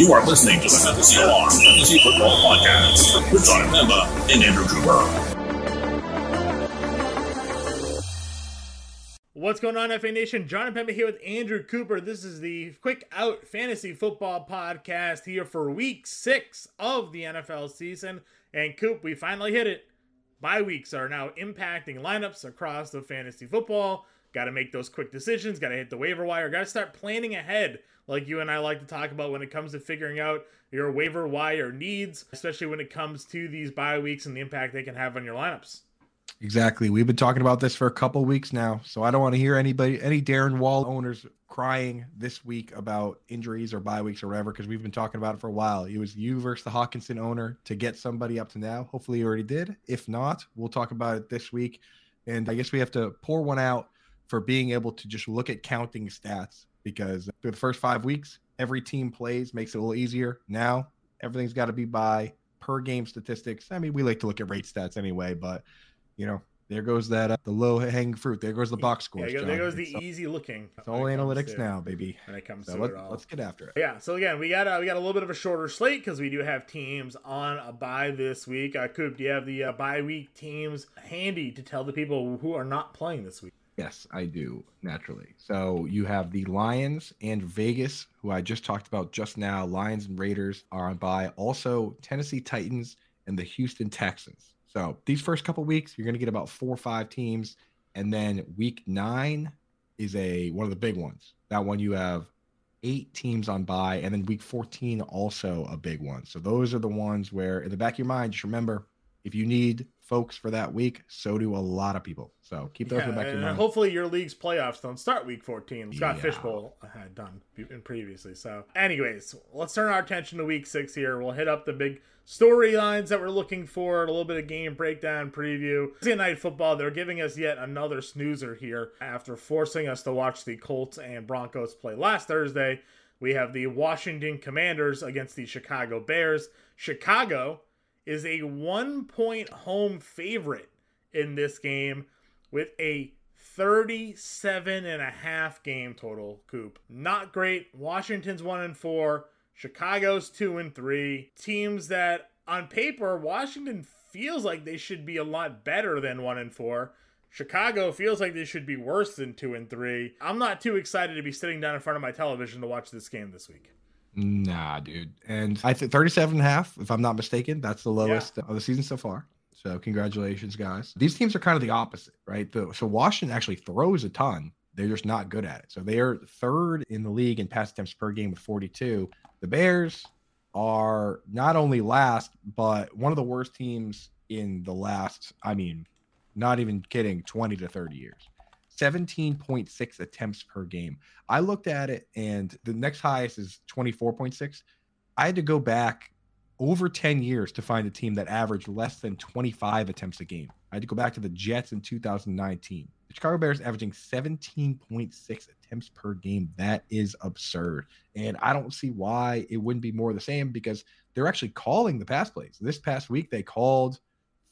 You are listening to the Fantasy Alarm Fantasy Football Podcast with Jon Impemba and Andrew Cooper. What's going on, FA Nation? Jon Impemba here with Andrew Cooper. This is the Quick Out Fantasy Football Podcast here for week six of the NFL season. And Coop, we finally hit it. Bye weeks are now impacting lineups across the fantasy football. Got to make those quick decisions. Got to hit the waiver wire. Got to start planning ahead, like you and I like to talk about when it comes to figuring out your waiver wire needs, especially when it comes to these bye weeks and the impact they can have on your lineups. Exactly. We've been talking about this for a couple weeks now, so I don't want to hear anybody, any Darren Waller owners crying this week about injuries or bye weeks or whatever, because we've been talking about it for a while. It was you versus the Hockenson owner to get somebody up to now. Hopefully, you already did. If not, we'll talk about it this week. And I guess we have to pour one out for being able to just look at counting stats because through the first five weeks, every team plays makes it a little easier. Now everything's got to be by per game statistics. I mean, we like to look at rate stats anyway, but you know, there goes that uh, the low hanging fruit. There goes the box scores. Yeah, there goes the easy looking. It's all analytics to, now, baby. When it comes so to let, it all. Let's get after it. Yeah. So again, we got uh, we got a little bit of a shorter slate because we do have teams on a bye this week. Uh, Coop, do you have the uh, bye week teams handy to tell the people who are not playing this week? Yes, I do naturally. So you have the Lions and Vegas, who I just talked about just now. Lions and Raiders are on bye. Also, Tennessee Titans and the Houston Texans. So these first couple weeks, you're going to get about four or five teams, and then week nine is a one of the big ones. That one you have eight teams on bye, and then week 14 also a big one. So those are the ones where, in the back of your mind, just remember if you need folks for that week, so do a lot of people. So keep those yeah, in the back of your mind. Hopefully, your league's playoffs don't start week 14. Scott yeah. Fishbowl had done previously. So, anyways, let's turn our attention to week six here. We'll hit up the big storylines that we're looking for, a little bit of game breakdown preview. Thursday night football, they're giving us yet another snoozer here after forcing us to watch the Colts and Broncos play last Thursday. We have the Washington Commanders against the Chicago Bears. Chicago is a one point home favorite in this game with a 37 and a half game total coop. Not great. Washington's 1 and 4 chicago's 2 and 3 teams that on paper washington feels like they should be a lot better than 1 and 4 chicago feels like they should be worse than 2 and 3 i'm not too excited to be sitting down in front of my television to watch this game this week Nah, dude. And I think 37 and a half, if I'm not mistaken, that's the lowest yeah. of the season so far. So congratulations, guys. These teams are kind of the opposite, right? The, so Washington actually throws a ton. They're just not good at it. So they are third in the league in pass attempts per game with 42. The Bears are not only last, but one of the worst teams in the last, I mean, not even kidding, 20 to 30 years. 17.6 attempts per game. I looked at it and the next highest is 24.6. I had to go back over 10 years to find a team that averaged less than 25 attempts a game. I had to go back to the Jets in 2019. The Chicago Bears averaging 17.6 attempts per game. That is absurd. And I don't see why it wouldn't be more the same because they're actually calling the pass plays. This past week, they called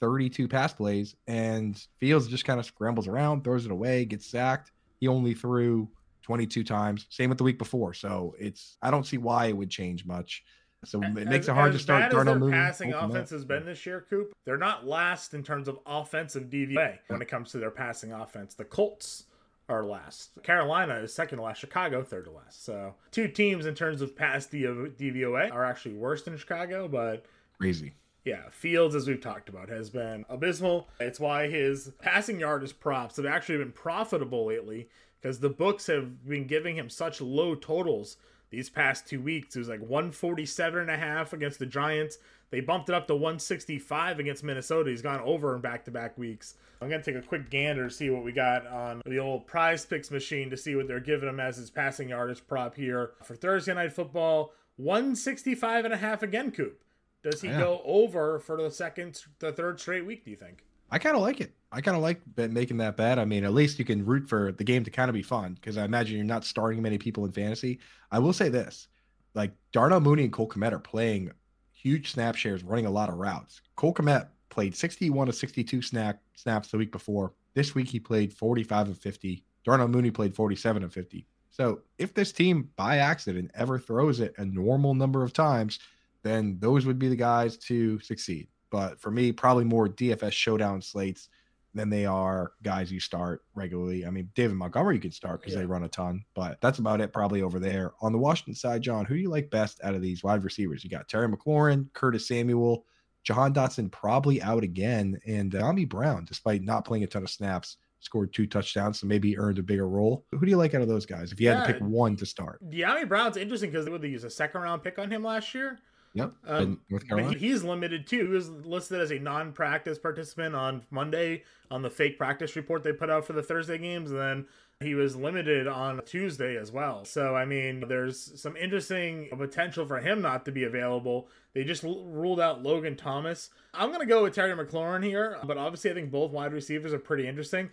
32 pass plays, and Fields just kind of scrambles around, throws it away, gets sacked. He only threw 22 times. Same with the week before. So it's I don't see why it would change much. So it makes it hard to start. As their passing offense has been this year, Coop. They're not last in terms of offensive DVOA when it comes to their passing offense. The Colts are last. Carolina is second to last. Chicago third to last. So two teams in terms of pass DVOA are actually worse than Chicago, but crazy. Yeah, Fields, as we've talked about, has been abysmal. It's why his passing yard is props have actually been profitable lately because the books have been giving him such low totals these past two weeks. It was like 147 and a half against the Giants. They bumped it up to 165 against Minnesota. He's gone over in back to back weeks. I'm going to take a quick gander to see what we got on the old prize picks machine to see what they're giving him as his passing yardage prop here for Thursday night football. 165 and a half again, Coop. Does he yeah. go over for the second, the third straight week? Do you think? I kind of like it. I kind of like making that bet. I mean, at least you can root for the game to kind of be fun because I imagine you're not starting many people in fantasy. I will say this: like Darnell Mooney and Cole Kmet are playing huge snap shares, running a lot of routes. Cole Kmet played 61 to 62 snap snaps the week before. This week he played 45 of 50. Darnell Mooney played 47 of 50. So if this team by accident ever throws it a normal number of times, then those would be the guys to succeed. But for me, probably more DFS showdown slates than they are guys you start regularly. I mean, David Montgomery you can start because yeah. they run a ton, but that's about it probably over there. On the Washington side, John, who do you like best out of these wide receivers? You got Terry McLaurin, Curtis Samuel, Jahan Dotson probably out again, and uh, Brown, despite not playing a ton of snaps, scored two touchdowns, so maybe earned a bigger role. Who do you like out of those guys if you yeah, had to pick one to start? Dyami Brown's interesting because they would use a second round pick on him last year. Yep. Um, North Carolina. He's limited too. He was listed as a non-practice participant on Monday on the fake practice report they put out for the Thursday games, and then he was limited on Tuesday as well. So I mean, there's some interesting potential for him not to be available. They just l- ruled out Logan Thomas. I'm gonna go with Terry McLaurin here, but obviously I think both wide receivers are pretty interesting.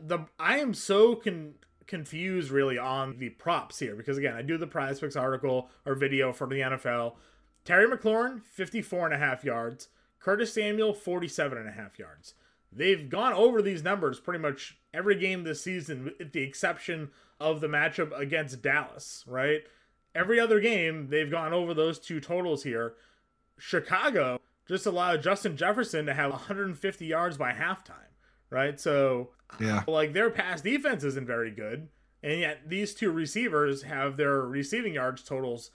The I am so con confused really on the props here because again I do the prize picks article or video for the NFL Terry McLaurin, 54 and a half yards. Curtis Samuel, 47 and a half yards. They've gone over these numbers pretty much every game this season, with the exception of the matchup against Dallas, right? Every other game, they've gone over those two totals here. Chicago just allowed Justin Jefferson to have 150 yards by halftime, right? So, yeah, like their pass defense isn't very good. And yet these two receivers have their receiving yards totals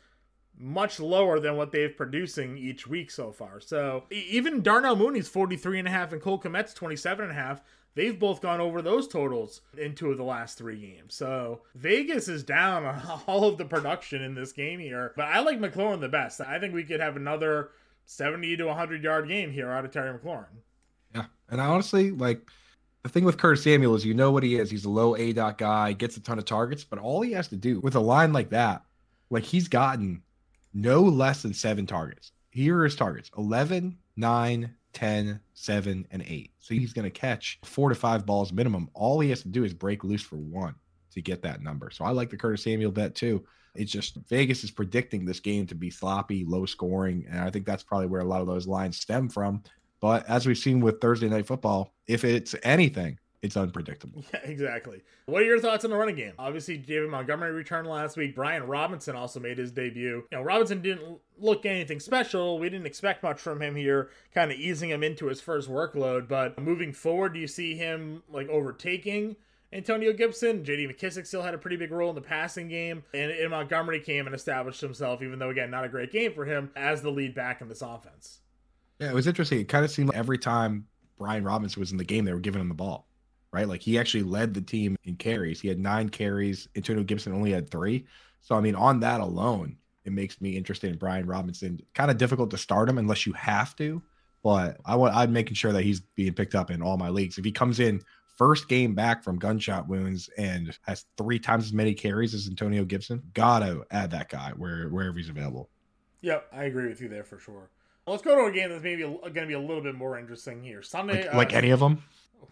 much lower than what they've producing each week so far. So even Darnell Mooney's 43 and a half and Cole Kmet's 27 and a half. They've both gone over those totals in two of the last three games. So Vegas is down on all of the production in this game here. But I like McLaurin the best. I think we could have another 70 to 100 yard game here out of Terry McLaurin. Yeah. And I honestly like the thing with Curtis Samuel is you know what he is. He's a low A dot guy, gets a ton of targets, but all he has to do with a line like that, like he's gotten no less than seven targets. Here are his targets 11, 9, 10, 7, and 8. So he's going to catch four to five balls minimum. All he has to do is break loose for one to get that number. So I like the Curtis Samuel bet too. It's just Vegas is predicting this game to be sloppy, low scoring. And I think that's probably where a lot of those lines stem from. But as we've seen with Thursday Night Football, if it's anything, it's unpredictable. Yeah, exactly. What are your thoughts on the running game? Obviously, David Montgomery returned last week. Brian Robinson also made his debut. You know, Robinson didn't look anything special. We didn't expect much from him here, kind of easing him into his first workload. But moving forward, do you see him like overtaking? Antonio Gibson, JD McKissic still had a pretty big role in the passing game, and, and Montgomery came and established himself, even though, again, not a great game for him, as the lead back in this offense. Yeah, it was interesting. It kind of seemed like every time Brian Robinson was in the game, they were giving him the ball right? Like he actually led the team in carries. He had nine carries. Antonio Gibson only had three. So I mean, on that alone, it makes me interested in Brian Robinson. Kind of difficult to start him unless you have to, but I want I'm making sure that he's being picked up in all my leagues. If he comes in first game back from gunshot wounds and has three times as many carries as Antonio Gibson, gotta add that guy where wherever he's available. Yep, I agree with you there for sure. Well, let's go to a game that's maybe going to be a little bit more interesting here. Sunday, like, uh, like any of them.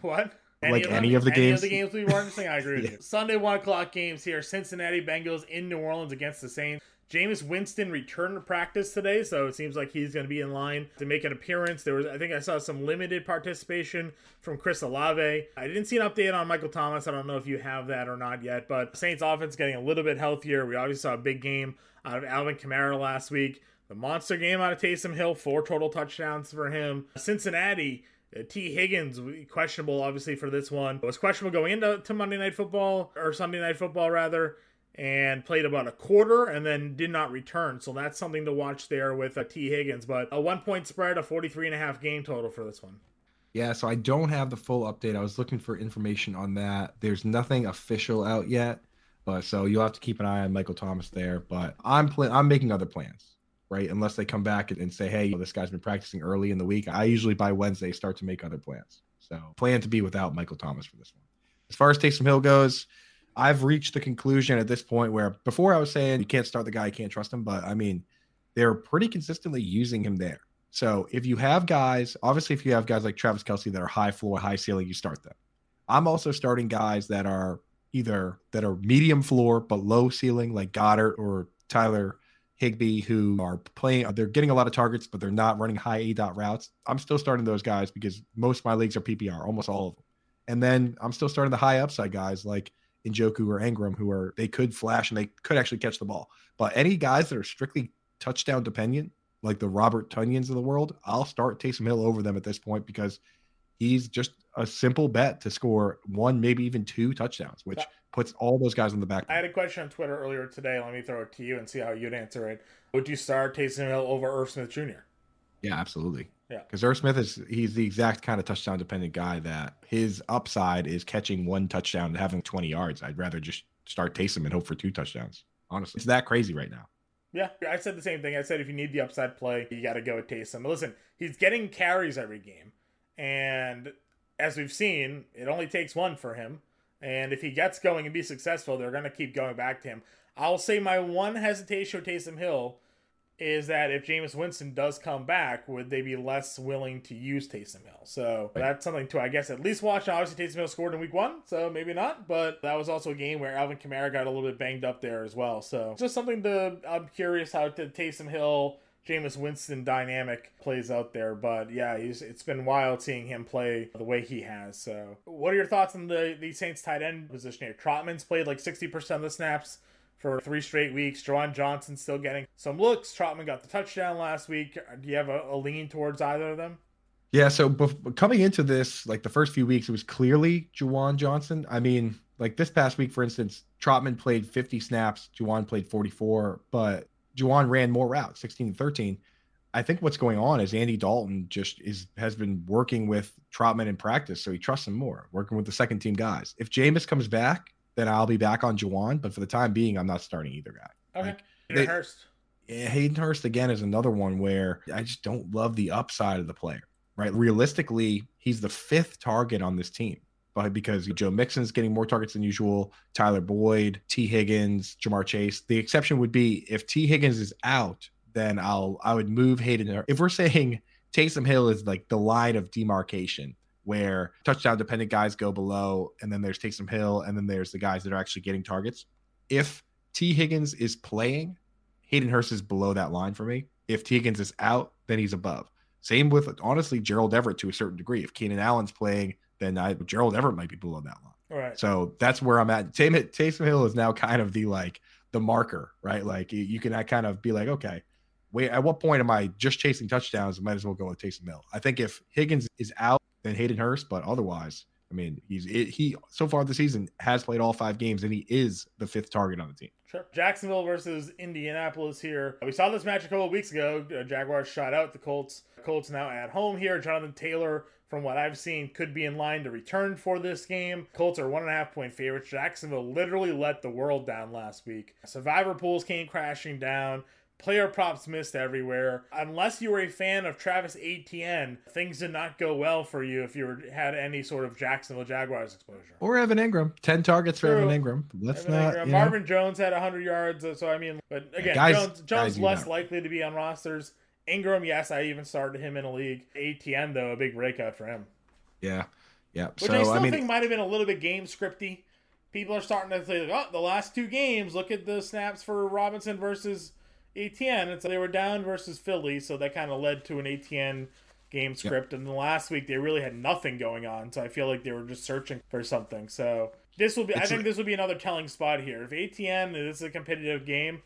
What? Any like of any of the any games. Any of the games we were interesting. I agree with yeah. you. Sunday one o'clock games here. Cincinnati Bengals in New Orleans against the Saints. Jameis Winston returned to practice today, so it seems like he's going to be in line to make an appearance. There was, I think, I saw some limited participation from Chris Olave. I didn't see an update on Michael Thomas. I don't know if you have that or not yet, but Saints offense getting a little bit healthier. We obviously saw a big game out of Alvin Kamara last week. The monster game out of Taysom Hill, four total touchdowns for him. Cincinnati uh, Tee Higgins questionable, obviously for this one. It was questionable going into to Monday Night Football or Sunday Night Football rather, and played about a quarter and then did not return. So that's something to watch there with uh, Tee Higgins. But a one point spread, a 43 and a half game total for this one. Yeah, so I don't have the full update. I was looking for information on that. There's nothing official out yet, but so you'll have to keep an eye on Michael Thomas there. But I'm pl- I'm making other plans right? Unless they come back and say, hey, this guy's been practicing early in the week. I usually by Wednesday start to make other plans. So plan to be without Michael Thomas for this one. As far as Taysom Hill goes, I've reached the conclusion at this point where before I was saying you can't start the guy, you can't trust him, but I mean, they're pretty consistently using him there. So if you have guys, obviously, if you have guys like Travis Kelce that are high floor, high ceiling, you start them. I'm also starting guys that are either that are medium floor but low ceiling, like Goedert or Tyler Higbee, who are playing, uh, they're getting a lot of targets, but they're not running high A dot routes. I'm still starting those guys because most of my leagues are PPR, almost all of them. And then I'm still starting the high upside guys like Njoku or Engram, who are they could flash and they could actually catch the ball. But any guys that are strictly touchdown dependent, like the Robert Tonyans of the world, I'll start Taysom Hill over them at this point because he's just a simple bet to score one, maybe even two touchdowns, which puts all those guys on the back. I had a question on Twitter earlier today. Let me throw it to you and see how you'd answer it. Would you start Taysom Hill over Irv Smith Jr.? Yeah, absolutely. Yeah. Because Irv Smith is he's the exact kind of touchdown dependent guy that his upside is catching one touchdown and having 20 yards. I'd rather just start Taysom and hope for two touchdowns. Honestly, it's that crazy right now. Yeah, I said the same thing. I said if you need the upside play, you got to go with Taysom. But listen, he's getting carries every game, and as we've seen, it only takes one for him. And if he gets going and be successful, they're going to keep going back to him. I'll say my one hesitation with Taysom Hill is that if Jameis Winston does come back, would they be less willing to use Taysom Hill? So that's something to, I guess, at least watch. Obviously, Taysom Hill scored in week one, so maybe not. But that was also a game where Alvin Kamara got a little bit banged up there as well. So just something to, I'm curious how to Taysom Hill, Jameis Winston dynamic plays out there. But yeah, it's been wild seeing him play the way he has. So what are your thoughts on the, the Saints tight end position here? Trautman's played like 60% of the snaps for three straight weeks. Juwan Johnson still getting some looks. Trautman got the touchdown last week. Uh, do you have a, a lean towards either of them? Yeah. So bef- coming into this, like the first few weeks, it was clearly Juwan Johnson. I mean, like this past week, for instance, Trautman played 50 snaps, Juwan played 44, but Juwan ran more routes, 16 to 13. I think what's going on is Andy Dalton just is has been working with Trautman in practice, so he trusts him more, working with the second team guys. If Jameis comes back, then I'll be back on Juwan. But for the time being, I'm not starting either guy. Okay. Like, Hayden they- Hurst. yeah, Hayden Hurst again is another one where I just don't love the upside of the player. Right, realistically, he's the fifth target on this team, but Uh, because Joe Mixon's getting more targets than usual, Tyler Boyd, T. Higgins, Ja'Marr Chase. The exception would be if T. Higgins is out, then I'll I would move Hayden. If we're saying Taysom Hill is like the line of demarcation where touchdown dependent guys go below, and then there's Taysom Hill, and then there's the guys that are actually getting targets. If T. Higgins is playing, Hayden Hurst is below that line for me. If T. Higgins is out, then he's above. Same with honestly Gerald Everett to a certain degree. If Keenan Allen's playing, then I, Gerald Everett might be below that line. All right. So that's where I'm at. Taysom, Taysom Hill is now kind of the like the marker, right? Like you, can uh, kind of be like, okay, wait, at what point am I just chasing touchdowns? I might as well go with Taysom Hill. I think if Higgins is out, then Hayden Hurst, but otherwise, I mean, he's he so far this season has played all five games and he is the fifth target on the team. Sure. Jacksonville versus Indianapolis here. We saw this match a couple weeks ago. Uh, Jaguars shot out the Colts. Colts now at home here. Jonathan Taylor, from what I've seen, could be in line to return for this game. Colts are one and a half point favorites. Jacksonville literally let the world down last week. Survivor pools came crashing down. Player props missed everywhere. Unless you were a fan of Travis Etienne, things did not go well for you if you were, had any sort of Jacksonville Jaguars exposure. Or Evan Engram, ten targets for Evan Engram. Let's Evan not. Engram. you know. Marvin Jones had 100 yards, so I mean, but again, guys- Jones, Jones do less likely to be on rosters. Engram, yes, I even started him in a league. Etienne though, a big breakout for him, Yeah, yeah. which so I still I mean, think might have been a little bit game scripty. People are starting to say, "Oh, the last two games, look at the snaps for Robinson versus Etienne." And so they were down versus Philly, so that kind of led to an Etienne game script. And the last week they really had nothing going on, so I feel like they were just searching for something. So this will be, I think like- this will be another telling spot here. If Etienne this is a competitive game,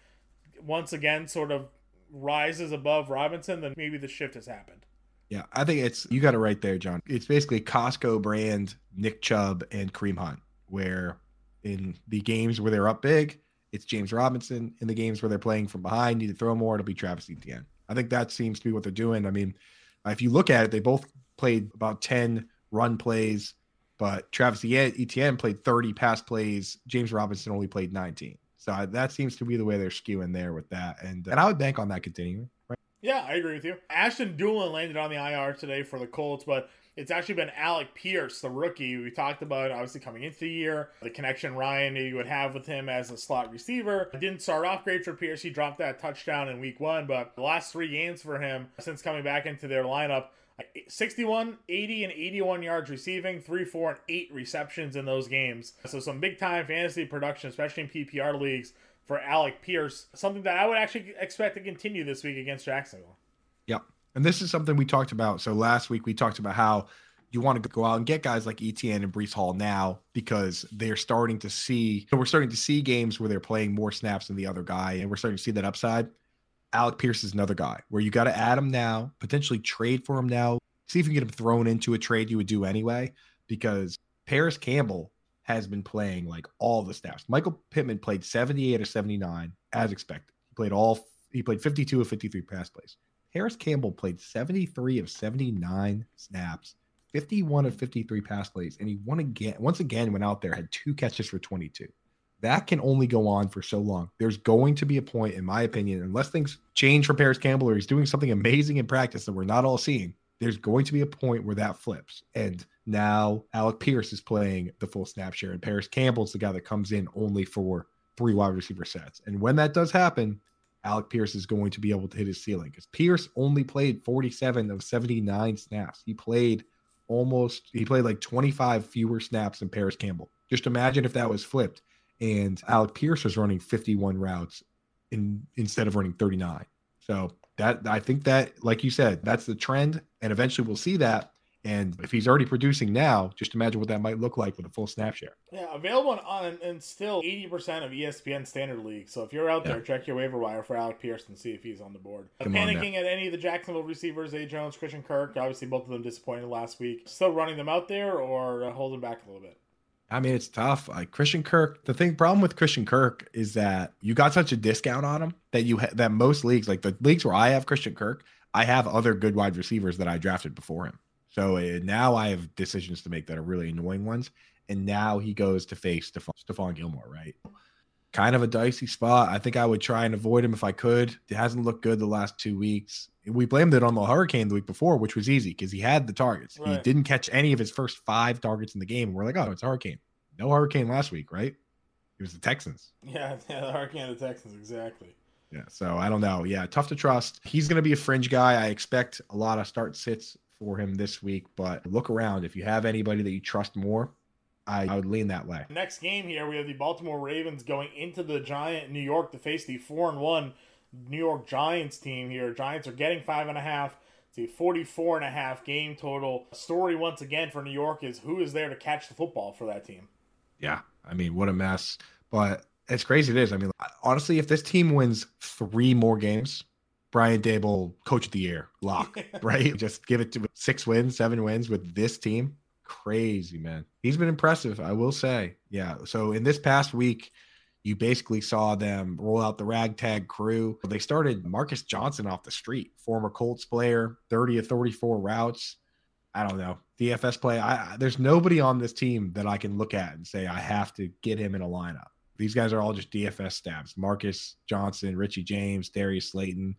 once again sort of rises above Robinson, then maybe the shift has happened. Yeah, I think it's you got it right there, John. It's basically Costco brand Nick Chubb and Kareem Hunt, where in the games where they're up big, it's James Robinson. In the games where they're playing from behind, need to throw more, it'll be Travis Etienne. I think that seems to be what they're doing. I mean, if you look at it, they both played about 10 run plays, but Travis Etienne played 30 pass plays. James Robinson only played 19. So that seems to be the way they're skewing there with that. And and I would bank on that continuing. Right? Yeah, I agree with you. Ashton Dulin landed on the IR today for the Colts, but it's actually been Alec Pierce, the rookie we talked about, obviously coming into the year, the connection Ryan you would have with him as a slot receiver. Didn't start off great for Pierce. He dropped that touchdown in week one, but the last three games for him since coming back into their lineup, 61, 80, and 81 yards receiving, 3, 4, and 8 receptions in those games. So some big time fantasy production, especially in PPR leagues for Alec Pierce. Something that I would actually expect to continue this week against Jacksonville. Yep. And this is something we talked about. So last week we talked about how you want to go out and get guys like Etienne and Breece Hall now because they're starting to see we're starting to see games where they're playing more snaps than the other guy, and we're starting to see that upside. Alec Pierce is another guy where you got to add him now, potentially trade for him now, see if you can get him thrown into a trade you would do anyway, because Parris Campbell has been playing like all the snaps. Michael Pittman played 78 or 79 as expected. He played all he played 52 of 53 pass plays. Parris Campbell played 73 of 79 snaps, 51 of 53 pass plays, and he won again. Once again, went out there, had two catches for 22. That can only go on for so long. There's going to be a point, in my opinion, unless things change for Parris Campbell or he's doing something amazing in practice that we're not all seeing. There's going to be a point where that flips. And now Alec Pierce is playing the full snap share, and Parris Campbell's the guy that comes in only for three wide receiver sets. And when that does happen, Alec Pierce is going to be able to hit his ceiling because Pierce only played 47 of 79 snaps. He played almost, he played like 25 fewer snaps than Parris Campbell. Just imagine if that was flipped and Alec Pierce was running 51 routes in instead of running 39. So that I think that, like you said, that's the trend, and eventually we'll see that. And if he's already producing now, just imagine what that might look like with a full snap share. Yeah, available on and still 80% of ESPN standard league. So if you're out there, check your waiver wire for Alec Pierce and see if he's on the board. Come Panicking at any of the Jacksonville receivers, Zay Jones, Christian Kirk. Obviously, both of them disappointed last week. Still running them out there or uh, holding back a little bit? I mean, it's tough. Like Christian Kirk, the thing problem with Christian Kirk is that you got such a discount on him that you ha- that most leagues, like the leagues where I have Christian Kirk, I have other good wide receivers that I drafted before him. So uh, now I have decisions to make that are really annoying ones. And now he goes to face Stephon, Stephon Gilmore, right? Kind of a dicey spot. I think I would try and avoid him if I could. It hasn't looked good the last two weeks. We blamed it on the hurricane the week before, which was easy because he had the targets. Right. He didn't catch any of his first five targets in the game. We're like, oh, it's a hurricane. No hurricane last week, right? It was the Texans. Yeah, yeah, the hurricane of the Texans, exactly. Yeah, so I don't know. Yeah, tough to trust. He's going to be a fringe guy. I expect a lot of start sits for him this week, but look around. If you have anybody that you trust more, I, I would lean that way. Next game here, we have the Baltimore Ravens going into the Giant New York to face the four and one New York Giants team here. Giants are getting five and a half. It's a 44 and a half game total. Story once again for New York is who is there to catch the football for that team? Yeah, I mean, what a mess. But it's crazy it is. I mean, honestly, if this team wins three more games, Brian Daboll, coach of the year, lock, right? Just give it to six wins, seven wins with this team. Crazy, man. He's been impressive, I will say. Yeah. So in this past week, you basically saw them roll out the ragtag crew. They started Marcus Johnson off the street, former Colts player, 30 of 34 routes. I don't know. DFS play. I, there's nobody on this team that I can look at and say I have to get him in a lineup. These guys are all just DFS stabs. Marcus Johnson, Richie James, Darius Slayton,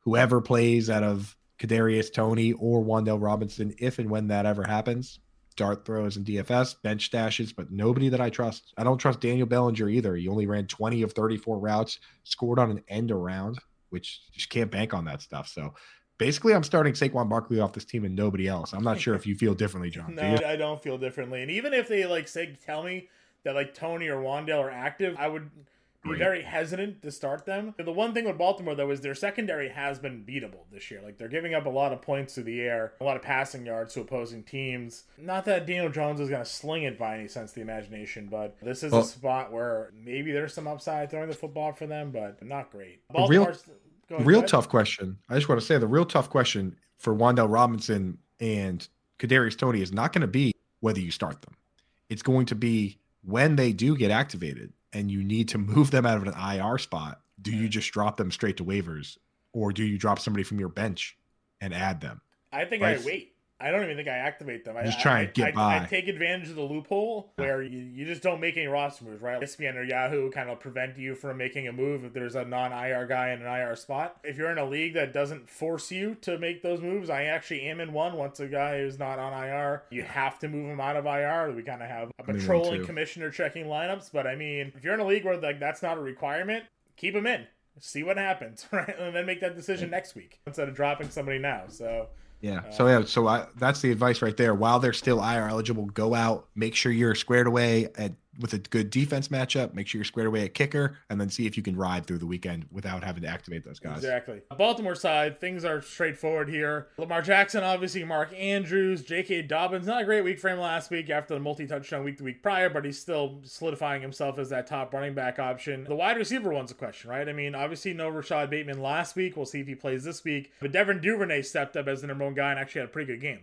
whoever plays out of Kadarius Toney or Wan'Dale Robinson, if and when that ever happens. Dart throws and DFS, bench stashes, but nobody that I trust. I don't trust Daniel Bellinger either. He only ran 20 of 34 routes, scored on an end around, which just can't bank on that stuff. So basically, I'm starting Saquon Barkley off this team and nobody else. I'm not sure if you feel differently, John. no, do I don't feel differently. And even if they like say tell me that like Toney or Wan'Dale are active, I would be very hesitant to start them. The one thing with Baltimore though is their secondary has been beatable this year. Like they're giving up a lot of points to the air, a lot of passing yards to opposing teams. Not that Daniel Jones is going to sling it by any sense of the imagination, but this is well, a spot where maybe there's some upside throwing the football for them, but not great. Baltimore's real, ahead, real tough question. I just want to say the real tough question for Wan'Dale Robinson and Kadarius Toney is not going to be whether you start them. It's going to be when they do get activated and you need to move them out of an IR spot, do you just drop them straight to waivers or do you drop somebody from your bench and add them? I think right? I wait. I don't even think I activate them. I just I, try and get I, by. I, take advantage of the loophole where you, you just don't make any roster moves, right? ESPN or Yahoo kind of prevent you from making a move if there's a non-IR guy in an IR spot. If you're in a league that doesn't force you to make those moves, I actually am in one. Once a guy who's not on IR, you have to move him out of IR. We kind of have a patrolling commissioner checking lineups, but I mean, if you're in a league where like that's not a requirement, keep him in. See what happens, right? And then make that decision next week instead of dropping somebody now. So yeah. Uh, so yeah. So I, that's the advice right there. While they're still IR eligible, go out, make sure you're squared away at with a good defense matchup. Make sure you're squared away at kicker, and then see if you can ride through the weekend without having to activate those guys. Exactly. Baltimore side, things are straightforward here. Lamar Jackson, obviously, Mark Andrews, J.K. Dobbins. Not a great week him last week after the multi-touchdown week the week prior, but he's still solidifying himself as that top running back option. The wide receiver one's a question, right? I mean, obviously, no Rashod Bateman last week. We'll see if he plays this week. But Devin Duvernay stepped up as the number one guy and actually had a pretty good game.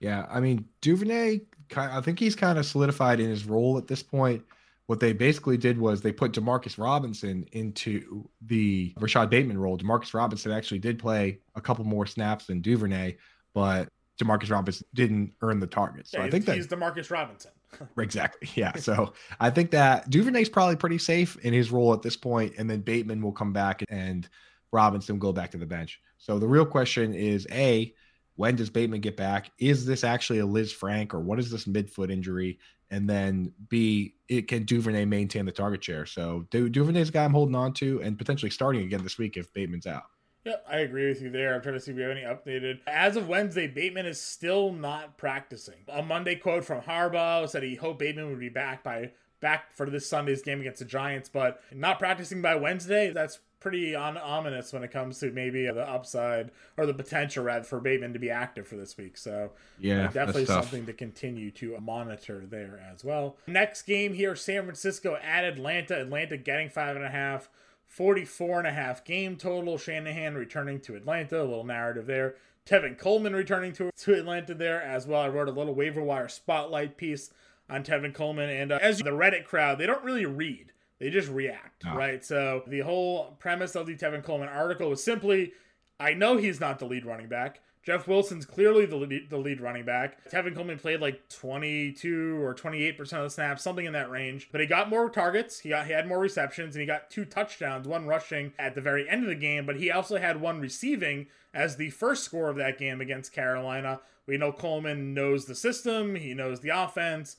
Yeah, I mean Duvernay. I think he's kind of solidified in his role at this point. What they basically did was they put Demarcus Robinson into the Rashod Bateman role. Demarcus Robinson actually did play a couple more snaps than Duvernay, but Demarcus Robinson didn't earn the target. So Yeah, I think that he's Demarcus Robinson. exactly, yeah. So I think that Duvernay's probably pretty safe in his role at this point, and then Bateman will come back and Robinson will go back to the bench. So the real question is: A, when does Bateman get back? Is this actually a Lisfranc or what is this midfoot injury? And then B, it can Duvernay maintain the target share? So Du- Duvernay's a guy I'm holding on to and potentially starting again this week if Bateman's out. Yep, I agree with you there. I'm trying to see if we have any updated. As of Wednesday, Bateman is still not practicing. A Monday quote from Harbaugh said he hoped Bateman would be back by back for this Sunday's game against the Giants, but not practicing by Wednesday. That's pretty on, ominous when it comes to maybe the upside or the potential rather for Bateman to be active for this week. So Yeah, uh, definitely something to continue to monitor there as well. Next game here, San Francisco at Atlanta. Atlanta getting five and a half. 44 and a half game total. Shanahan returning to Atlanta. A little narrative there. Tevin Coleman returning to, to Atlanta there as well. I wrote a little waiver wire spotlight piece on Tevin Coleman. And uh, as the Reddit crowd, they don't really read, they just react, No. right? So the whole premise of the Tevin Coleman article was simply I know he's not the lead running back. Jeff Wilson's clearly the lead, the lead running back. Tevin Coleman played like 22 or 28% of the snaps, something in that range. But he got more targets, he got he had more receptions, and he got two touchdowns, one rushing at the very end of the game, but he also had one receiving as the first score of that game against Carolina. We know Coleman knows the system, he knows the offense.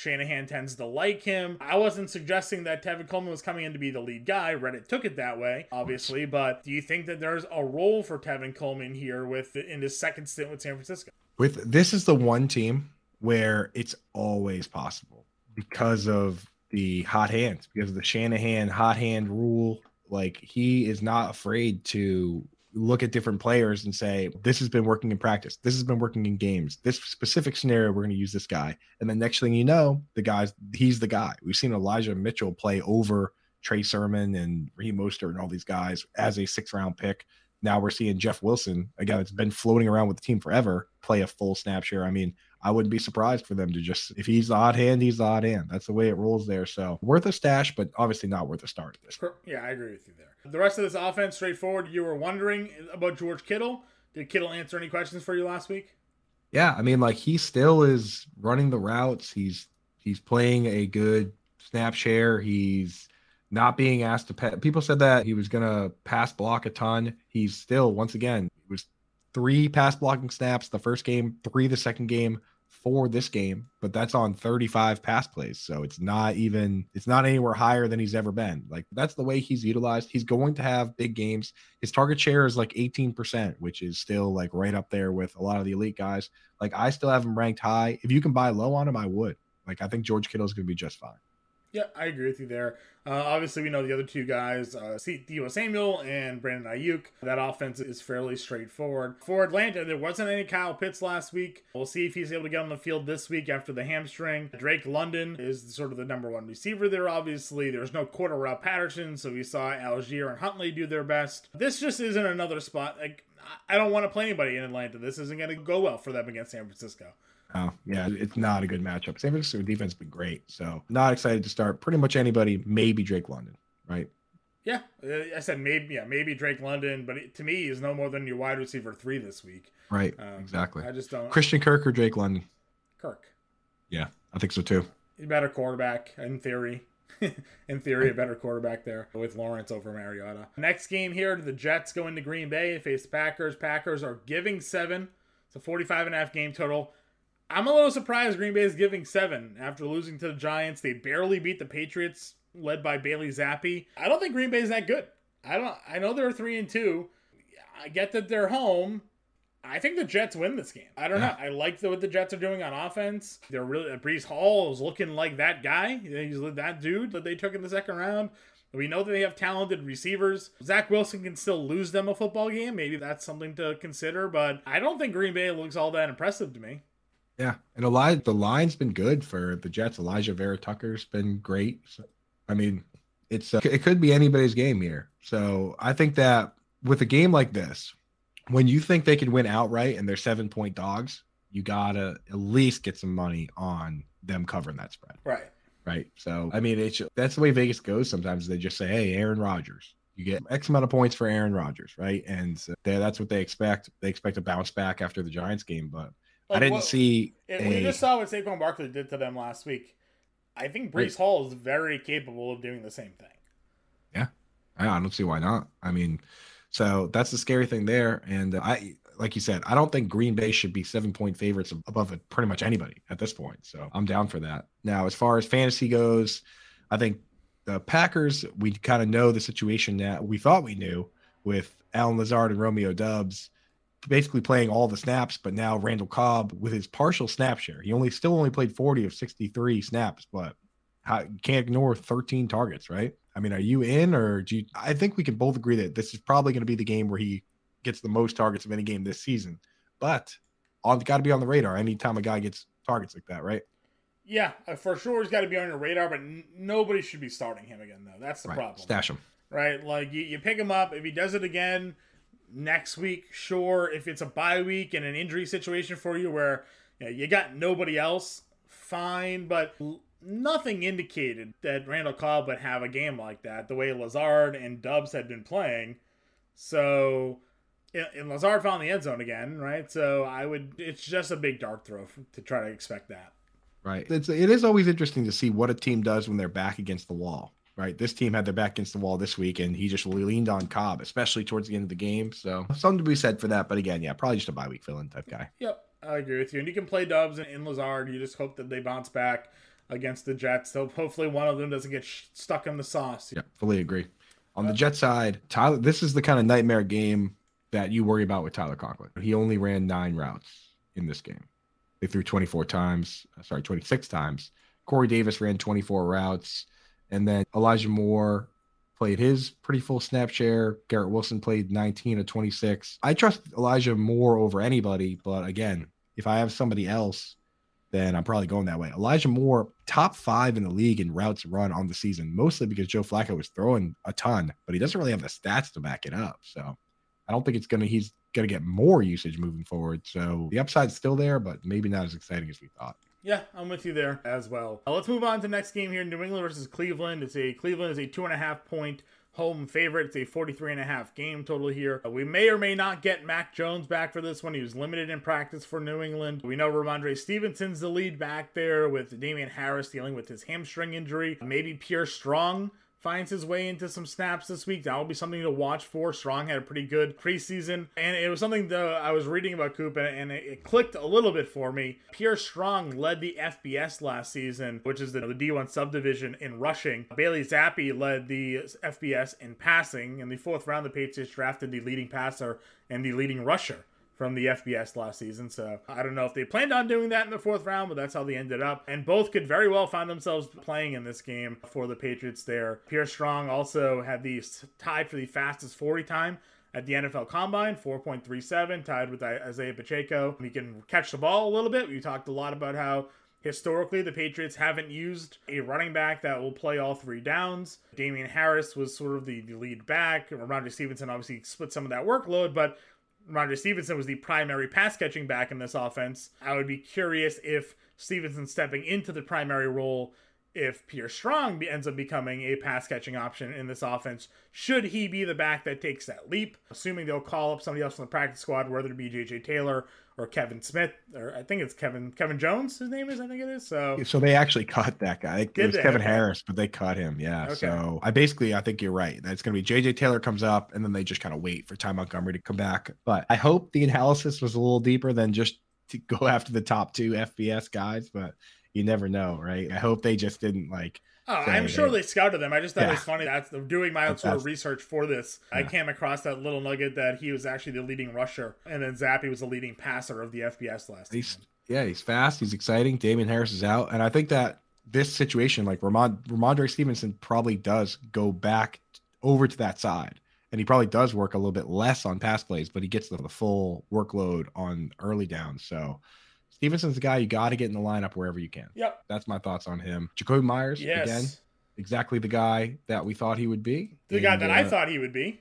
Shanahan tends to like him. I wasn't suggesting that Tevin Coleman was coming in to be the lead guy. Reddit took it that way, obviously. But do you think that there's a role for Tevin Coleman here with in his second stint with San Francisco? With this is the one team where it's always possible because of the hot hands, because of the Shanahan hot hand rule. Like he is not afraid to look at different players and say, This has been working in practice. This has been working in games. This specific scenario, we're going to use this guy. And the next thing you know, the guy's he's the guy. We've seen Elijah Mitchell play over Trey Sermon and Raheem Mostert and all these guys as a six round pick. Now we're seeing Jeff Wilson again. It's been floating around with the team forever. Play a full snap share. I mean, I wouldn't be surprised for them to just if he's the odd hand, he's the odd hand. That's the way it rolls there. So worth a stash, but obviously not worth a start. Yeah, I agree with you there. The rest of this offense, straightforward. You were wondering about George Kittle. Did Kittle answer any questions for you last week? Yeah, I mean, like he still is running the routes. He's he's playing a good snap share. He's not being asked to pet. People said that he was gonna pass block a ton. He's still, once again, it was three pass blocking snaps the first game, three the second game, four this game, but that's on 35 pass plays. So it's not even it's not anywhere higher than he's ever been. Like that's the way he's utilized. He's going to have big games. His target share is like 18%, which is still like right up there with a lot of the elite guys. Like I still have him ranked high. If you can buy low on him, I would. Like I think George Kittle is going to be just fine. Yeah, I agree with you there. Uh, obviously, we know the other two guys, uh, Samuel and Brandon Aiyuk. That offense is fairly straightforward. For Atlanta, there wasn't any Kyle Pitts last week. We'll see if he's able to get on the field this week after the hamstring. Drake London is sort of the number one receiver there, obviously. There's no Cordarrelle Patterson, so we saw Allgeier and Huntley do their best. This just isn't another spot. Like, I don't want to play anybody in Atlanta. This isn't going to go well for them against San Francisco. Oh, yeah, it's not a good matchup. San Francisco defense has been great. So not excited to start pretty much anybody, maybe Drake London, right? Yeah, uh, I said maybe. Yeah, maybe Drake London, but it, to me, he's no more than your wide receiver three this week. Right. Um, exactly. I just don't. Christian Kirk or Drake London? Kirk, Yeah, I think so too. a better quarterback in theory. in theory, a better quarterback there with Lawrence over Mariota. Next game here, the Jets go into Green Bay face the Packers. Packers are giving seven. It's a 45 and a half game total. I'm a little surprised Green Bay is giving seven after losing to the Giants. They barely beat the Patriots, led by Bailey Zappe. I don't think Green Bay is that good. I don't. I know they're three and two. I get that they're home. I think the Jets win this game. I don't yeah. know. I like the, what the Jets are doing on offense. They're really uh, Breece Hall is looking like that guy. He's that dude that they took in the second round. We know that they have talented receivers. Zach Wilson can still lose them a football game. Maybe that's something to consider, but I don't think Green Bay looks all that impressive to me. Yeah, and Elijah, the line's been good for the Jets. Elijah Vera-Tucker's been great. So, I mean, it's uh, it could be anybody's game here. So I think that with a game like this, when you think they can win outright and they're seven point dogs, you gotta at least get some money on them covering that spread. Right. Right. So I mean, it's that's the way Vegas goes. Sometimes they just say, "Hey, Aaron Rodgers." You get X amount of points for Aaron Rodgers, right? And so that's what they expect. They expect a bounce back after the Giants game, but like, I didn't what, see. It, a, we just saw what Saquon Barkley did to them last week. I think right. Hall is very capable of doing the same thing. Yeah, I don't see why not. I mean, so that's the scary thing there. And I, like you said, I don't think Green Bay should be seven point favorites above pretty much anybody at this point. So I'm down for that. Now, as far as fantasy goes, I think the Packers, we kind of know the situation that we thought we knew with Allen Lazard and Romeo Doubs basically playing all the snaps, but now Randall Cobb with his partial snap share. He only still only played 40 of 63 snaps, but how, you can't ignore 13 targets, right? I mean, are you in or do you? I think we can both agree that this is probably going to be the game where he gets the most targets of any game this season. But on got to be on the radar anytime a guy gets targets like that, right? Yeah, uh, for sure he's got to be on your radar, but n- nobody should be starting him again though. That's the right. problem. Stash him. Right, like you, you pick him up if he does it again next week. Sure, if it's a bye week and an injury situation for you where you, know, you got nobody else, fine. But nothing indicated that Randall Cobb would have a game like that, the way Lazard and Doubs had been playing. So, and Lazard found the end zone again, right? So I would, it's just a big dart throw to try to expect that. Right. It's it is always interesting to see what a team does when they're back against the wall. Right. This team had their back against the wall this week, and he just leaned on Cobb, especially towards the end of the game. So something to be said for that. But again, yeah, probably just a bye week fill in type guy. Yep. I agree with you. And you can play Doubs and Lazard. You just hope that they bounce back against the Jets. So hopefully one of them doesn't get sh- stuck in the sauce. Yeah, fully agree. On the Jet side, Tyler, this is the kind of nightmare game that you worry about with Tyler Conklin. He only ran nine routes in this game. They threw 24 times, uh, sorry, 26 times. Corey Davis ran 24 routes. And then Elijah Moore played his pretty full snap share. Garrett Wilson played 19 of 26. I trust Elijah Moore over anybody, but again, if I have somebody else then I'm probably going that way. Elijah Moore, top five in the league in routes run on the season, mostly because Joe Flacco was throwing a ton, but he doesn't really have the stats to back it up. So I don't think it's gonna he's gonna get more usage moving forward. So the upside's still there, but maybe not as exciting as we thought. Yeah, I'm with you there as well. Uh, let's move on to the next game here. New England versus Cleveland. It's a Cleveland is a two and a half point home favorite. It's a 43 and a half game total here. Uh, we may or may not get Mac Jones back for this one. He was limited in practice for New England. We know Rhamondre Stevenson's the lead back there with Damien Harris dealing with his hamstring injury. Maybe Pierre Strong finds his way into some snaps this week. That will be something to watch for. Strong had a pretty good preseason, and it was something that I was reading about Coop, and it clicked a little bit for me. Pierre Strong led the FBS last season, which is the, the D1 subdivision in rushing. Bailey Zappe led the FBS in passing. In the fourth round, the Patriots drafted the leading passer and the leading rusher from the FBS last season. So I don't know if they planned on doing that in the fourth round, but that's how they ended up. And both could very well find themselves playing in this game for the Patriots there. Pierre Strong also had the tied for the fastest 40 time at the NFL Combine, 4.37, tied with Isaiah Pacheco. He can catch the ball a little bit. We talked a lot about how Historically, the Patriots haven't used a running back that will play all three downs. Damien Harris was sort of the, the lead back. Rhamondre Stevenson obviously split some of that workload, but Roger Stevenson was the primary pass catching back in this offense. I would be curious if Stevenson stepping into the primary role if Pierre Strong ends up becoming a pass catching option in this offense, should he be the back that takes that leap, assuming they'll call up somebody else from the practice squad, whether it be JJ Taylor or Kevin Smith, or I think it's Kevin Kevin Jones, his name is, I think it is. So So they actually cut that guy. It, was Kevin okay. Harris, but they cut him. Yeah. Okay. So I basically I think you're right. That's gonna be JJ Taylor comes up and then they just kind of wait for Ty Montgomery to come back. But I hope the analysis was a little deeper than just to go after the top two FBS guys, but you never know, right? I hope they just didn't like Oh, I'm sure they- scouted them. I just thought it was funny. That's doing my own sort of research for this. I came across that little nugget that he was actually the leading rusher, and then Zappe was the leading passer of the FBS last He's season. yeah, he's fast. He's exciting. Damien Harris is out, and I think that this situation, like Ramond Rhamondre Stevenson, probably does go back over to that side, and he probably does work a little bit less on pass plays, but he gets the, the full workload on early downs. So Stevenson's the guy you got to get in the lineup wherever you can. Yep. That's my thoughts on him. Jakobi Meyers Yes. again, exactly the guy that we thought he would be. The guy And, that I uh, thought he would be.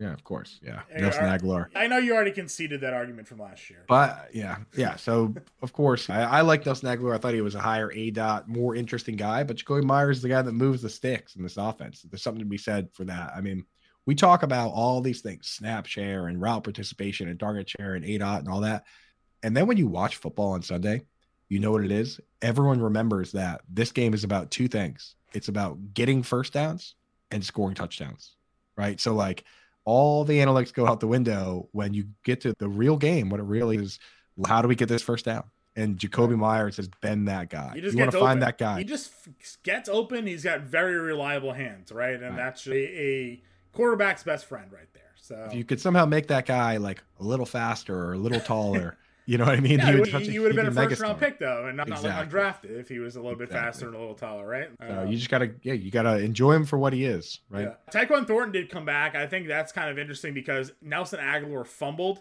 Yeah, of course. Yeah, Hey, Nelson are- Agholor. I know you already conceded that argument from last year. But yeah, yeah. So of course, I, I like Nelson Agholor. I thought he was a higher A dot, more interesting guy. But Jakobi Meyers is the guy that moves the sticks in this offense. There's something to be said for that. I mean, we talk about all these things: snap share and route participation and target share and A dot and all that. And then when you watch football on Sunday, you know what it is. Everyone remembers that this game is about two things. It's about getting first downs and scoring touchdowns, right? So like all the analytics go out the window when you get to the real game. What it really is, how do we get this first down? And Jakobi Meyers has been that guy. He You just want gets to find that guy. He just gets open. He's got very reliable hands, right? And Right. that's a, a quarterback's best friend right there. So if you could somehow make that guy like a little faster or a little taller, you know what I mean? yeah, he, would, he would have been a be first round pick though, and not, not like undrafted if he was a little bit Exactly. faster and a little taller, right? Um, you just gotta, yeah, you gotta enjoy him for what he is, right? Yeah. Tyquan Thornton did come back. I think that's kind of interesting because Nelson Agholor fumbled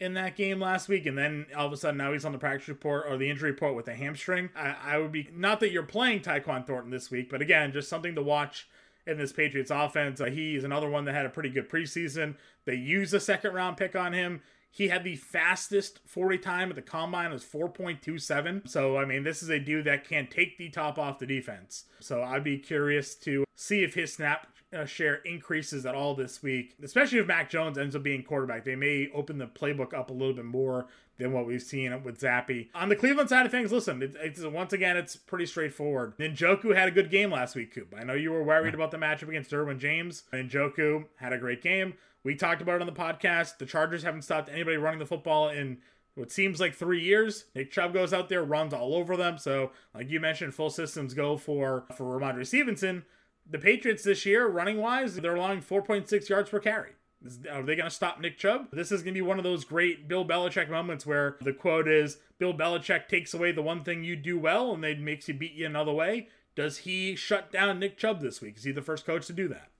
in that game last week, and then all of a sudden now he's on the practice report or the injury report with a hamstring. I, I would be not that you're playing Tyquan Thornton this week, but again, just something to watch in this Patriots offense. Uh, he's another one that had a pretty good preseason. They used a second round pick on him. He had the fastest 40 time at the combine it was 4.27. So I mean, this is a dude that can take the top off the defense. So I'd be curious to see if his snap uh, share increases at all this week, especially if Mac Jones ends up being quarterback. They may open the playbook up a little bit more than what we've seen with Zappe. On the Cleveland side of things, listen, it, it's once again it's pretty straightforward. Njoku had a good game last week, Coop. I know you were worried about the matchup against Derwin James. Njoku had a great game. We talked about it on the podcast. The Chargers haven't stopped anybody running the football in what seems like three years. Nick Chubb goes out there, runs all over them. So, like you mentioned, full systems go for for Rhamondre Stevenson. The Patriots this year, running wise, they're allowing 4.6 yards per carry. Are they going to stop Nick Chubb? This is going to be one of those great Bill Belichick moments where the quote is Bill Belichick takes away the one thing you do well and then makes you beat you another way. Does he shut down Nick Chubb this week? Is he the first coach to do that?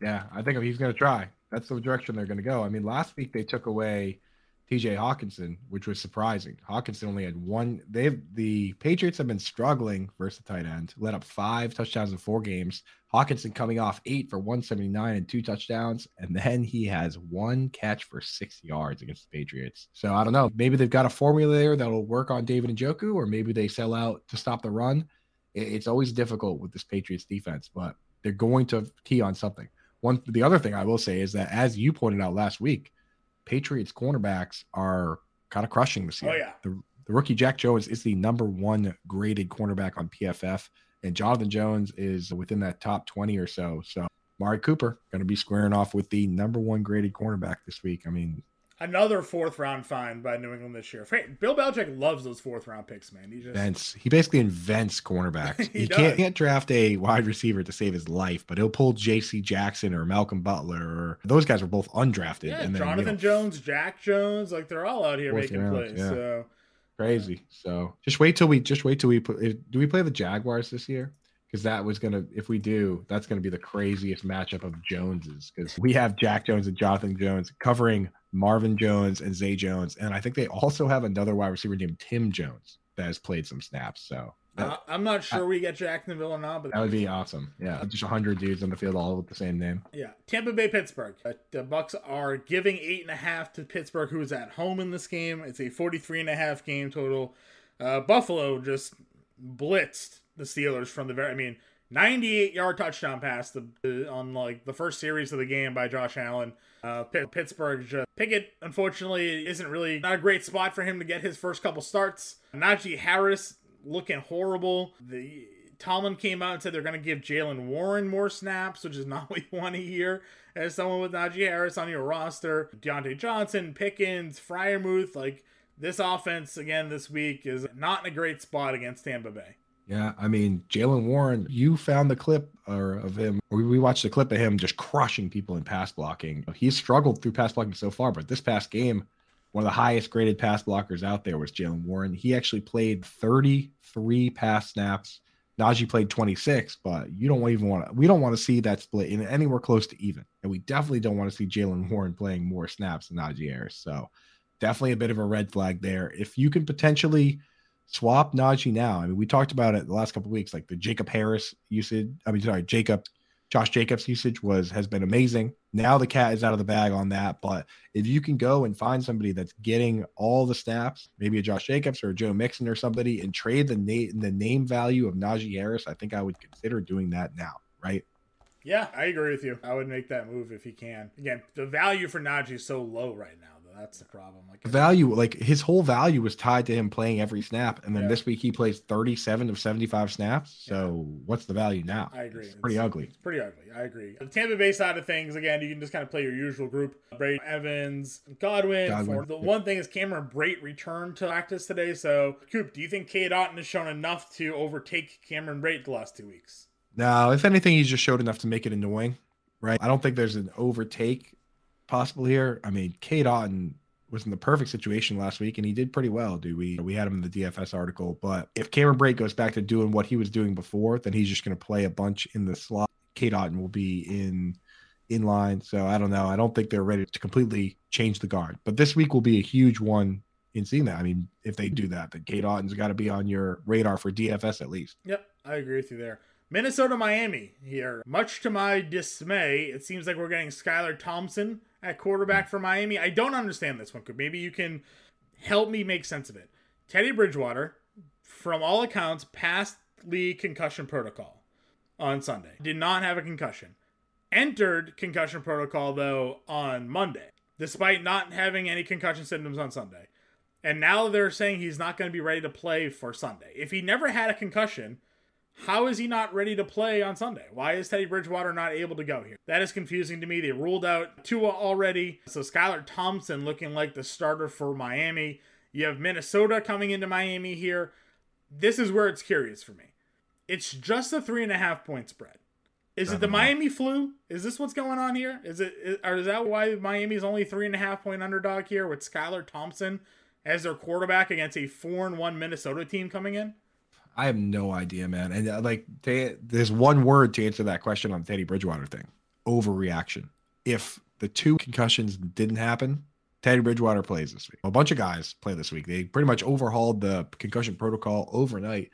Yeah, I think he's going to try. That's the direction they're going to go. I mean, last week they took away TJ Hockenson, which was surprising. Hockenson only had one. They've the Patriots have been struggling versus the tight end. Let up five touchdowns in four games. Hockenson coming off eight for 179 and two touchdowns, and then he has one catch for six yards against the Patriots. So I don't know. Maybe they've got a formula there that'll work on David Njoku, or maybe they sell out to stop the run. It's always difficult with this Patriots defense, but they're going to key on something. One, the other thing I will say is that, as you pointed out last week, Patriots cornerbacks are kind of crushing this oh, year. Oh, yeah. The, the rookie Jack Jones is the number one graded cornerback on PFF, and Jonathan Jones is within that top 20 or so. So, Mari Cooper going to be squaring off with the number one graded cornerback this week. I mean, Another fourth round find by New England this year. Bill Belichick loves those fourth round picks, man. He just invents, he basically invents cornerbacks. He he can't, can't draft a wide receiver to save his life, but he'll pull J.C. Jackson or Malcolm Butler or those guys are both undrafted. yeah, and then, you Jonathan know, Jones, Jack Jones, like they're all out here making round, plays. yeah. So crazy. So just wait till we just wait till we put. Do we play the Jaguars this year? Because that was gonna. If we do, that's gonna be the craziest matchup of Joneses. Because we have Jack Jones and Jonathan Jones covering Marvin Jones and Zay Jones, and I think they also have another wide receiver named Tim Jones that has played some snaps. So uh, I'm not sure we get Jacksonville or not, but that would be awesome. Yeah, just hundred dudes on the field, all with the same name. Yeah, Tampa Bay, Pittsburgh. Uh, the Bucks are giving eight and a half to Pittsburgh, who is at home in this game. It's a 43 and a half game total. Uh, Buffalo just blitzed the Steelers from the very. I mean, 98 yard touchdown pass the, the- on like the first series of the game by Josh Allen. Uh, Pitt, Pittsburgh just Pickett unfortunately isn't really not a great spot for him to get his first couple starts. Najee Harris looking horrible. The Tomlin came out and said they're going to give Jaylen Warren more snaps, which is not what you want to hear as someone with Najee Harris on your roster. Diontae Johnson, Pickens, Freiermuth, like this offense again this week is not in a great spot against Tampa Bay. Yeah, I mean, Jaylen Warren, you found the clip or of him. We watched the clip of him just crushing people in pass blocking. He's struggled through pass blocking so far, but this past game, one of the highest graded pass blockers out there was Jaylen Warren. He actually played 33 pass snaps. Najee played 26, but you don't even want to. We don't want to see that split in anywhere close to even, and we definitely don't want to see Jaylen Warren playing more snaps than Najee Harris. So, definitely a bit of a red flag there. If you can potentially swap Najee now. I mean, we talked about it the last couple weeks, like the Jacob Harris usage. I mean, sorry, Jacob, Josh Jacobs usage was has been amazing. Now the cat is out of the bag on that. But if you can go and find somebody that's getting all the snaps, maybe a Josh Jacobs or a Joe Mixon or somebody, and trade the name the name value of Najee Harris, I think I would consider doing that now, right? Yeah, I agree with you. I would make that move if he can. Again, the value for Najee is so low right now. That's the problem. Like value, like his whole value was tied to him playing every snap, and then yeah. this week he plays 37 of 75 snaps. So yeah. what's the value now? I agree. It's pretty it's, ugly. It's pretty ugly. I agree. The Tampa Bay side of things, again, you can just kind of play your usual group: Brady, Evans, Godwin. Godwin. The one thing is Cameron Brate returned to practice today. So, Coop, do you think Cade Otton has shown enough to overtake Cameron Brate the last two weeks? No, if anything, he's just showed enough to make it annoying, right? I don't think there's an overtake possible here. I mean, Cade Otton was in the perfect situation last week and he did pretty well, dude. We we had him in the DFS article. But if Cameron Brate goes back to doing what he was doing before, then he's just gonna play a bunch in the slot. Cade Otton will be in in line. So I don't know. I don't think they're ready to completely change the guard. But this week will be a huge one in seeing that. I mean, if they do that, then Cade Otton's got to be on your radar for DFS at least. Yep, I agree with you there. Minnesota Miami here. Much to my dismay, it seems like we're getting Skylar Thompson at quarterback for Miami. I don't understand this one. Could Maybe you can help me make sense of it. Teddy Bridgewater, from all accounts, passed league concussion protocol on Sunday. Did not have a concussion. Entered concussion protocol though on Monday, despite not having any concussion symptoms on Sunday. And now they're saying he's not going to be ready to play for Sunday. If he never had a concussion, how is he not ready to play on Sunday? Why is Teddy Bridgewater not able to go here? That is confusing to me. They ruled out Tua already. So Skylar Thompson looking like the starter for Miami. You have Minnesota coming into Miami here. This is where it's curious for me. It's just a three and a half point spread. Is it the Miami flu? Is this what's going on here? Is it is, or is that why Miami's only three and a half point underdog here with Skylar Thompson as their quarterback against a four and one Minnesota team coming in? I have no idea, man. And uh, like, they, there's one word to answer that question on the Teddy Bridgewater thing: overreaction. If the two concussions didn't happen, Teddy Bridgewater plays this week. A bunch of guys play this week. They pretty much overhauled the concussion protocol overnight,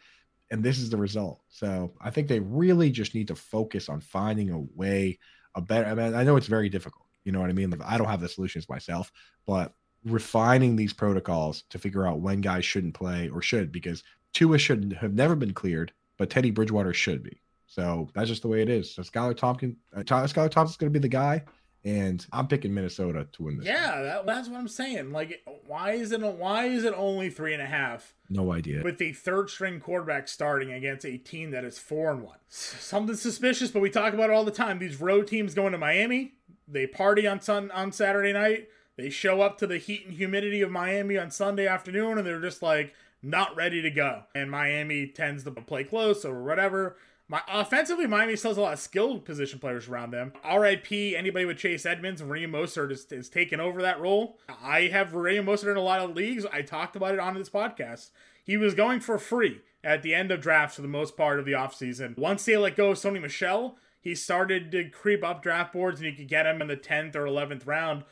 and this is the result. So I think they really just need to focus on finding a way, a better. I mean, I know it's very difficult. You know what I mean? Like, I don't have the solutions myself, but refining these protocols to figure out when guys shouldn't play or should, because Tua should have never been cleared, but Teddy Bridgewater should be. So that's just the way it is. So Skylar Thompkins, uh, Skylar Thompson's going to be the guy, and I'm picking Minnesota to win this. Yeah, that, that's what I'm saying. Like, why is it why is it only three and a half? No idea. With the third string quarterback starting against a team that is four and one, something suspicious. But we talk about it all the time. These road teams going to Miami, they party on sun on Saturday night. They show up to the heat and humidity of Miami on Sunday afternoon, and they're just like not ready to go. And Miami tends to play close or whatever. My offensively, Miami still has a lot of skilled position players around them. RIP, anybody with Chase Edmonds Raheem Mostert is, is taking over that role. I have Raheem Mostert in a lot of leagues. I talked about it on this podcast. He was going for free at the end of drafts for the most part of the offseason. Once they let go of Sony Michel, he started to creep up draft boards and you could get him in the 10th or 11th round.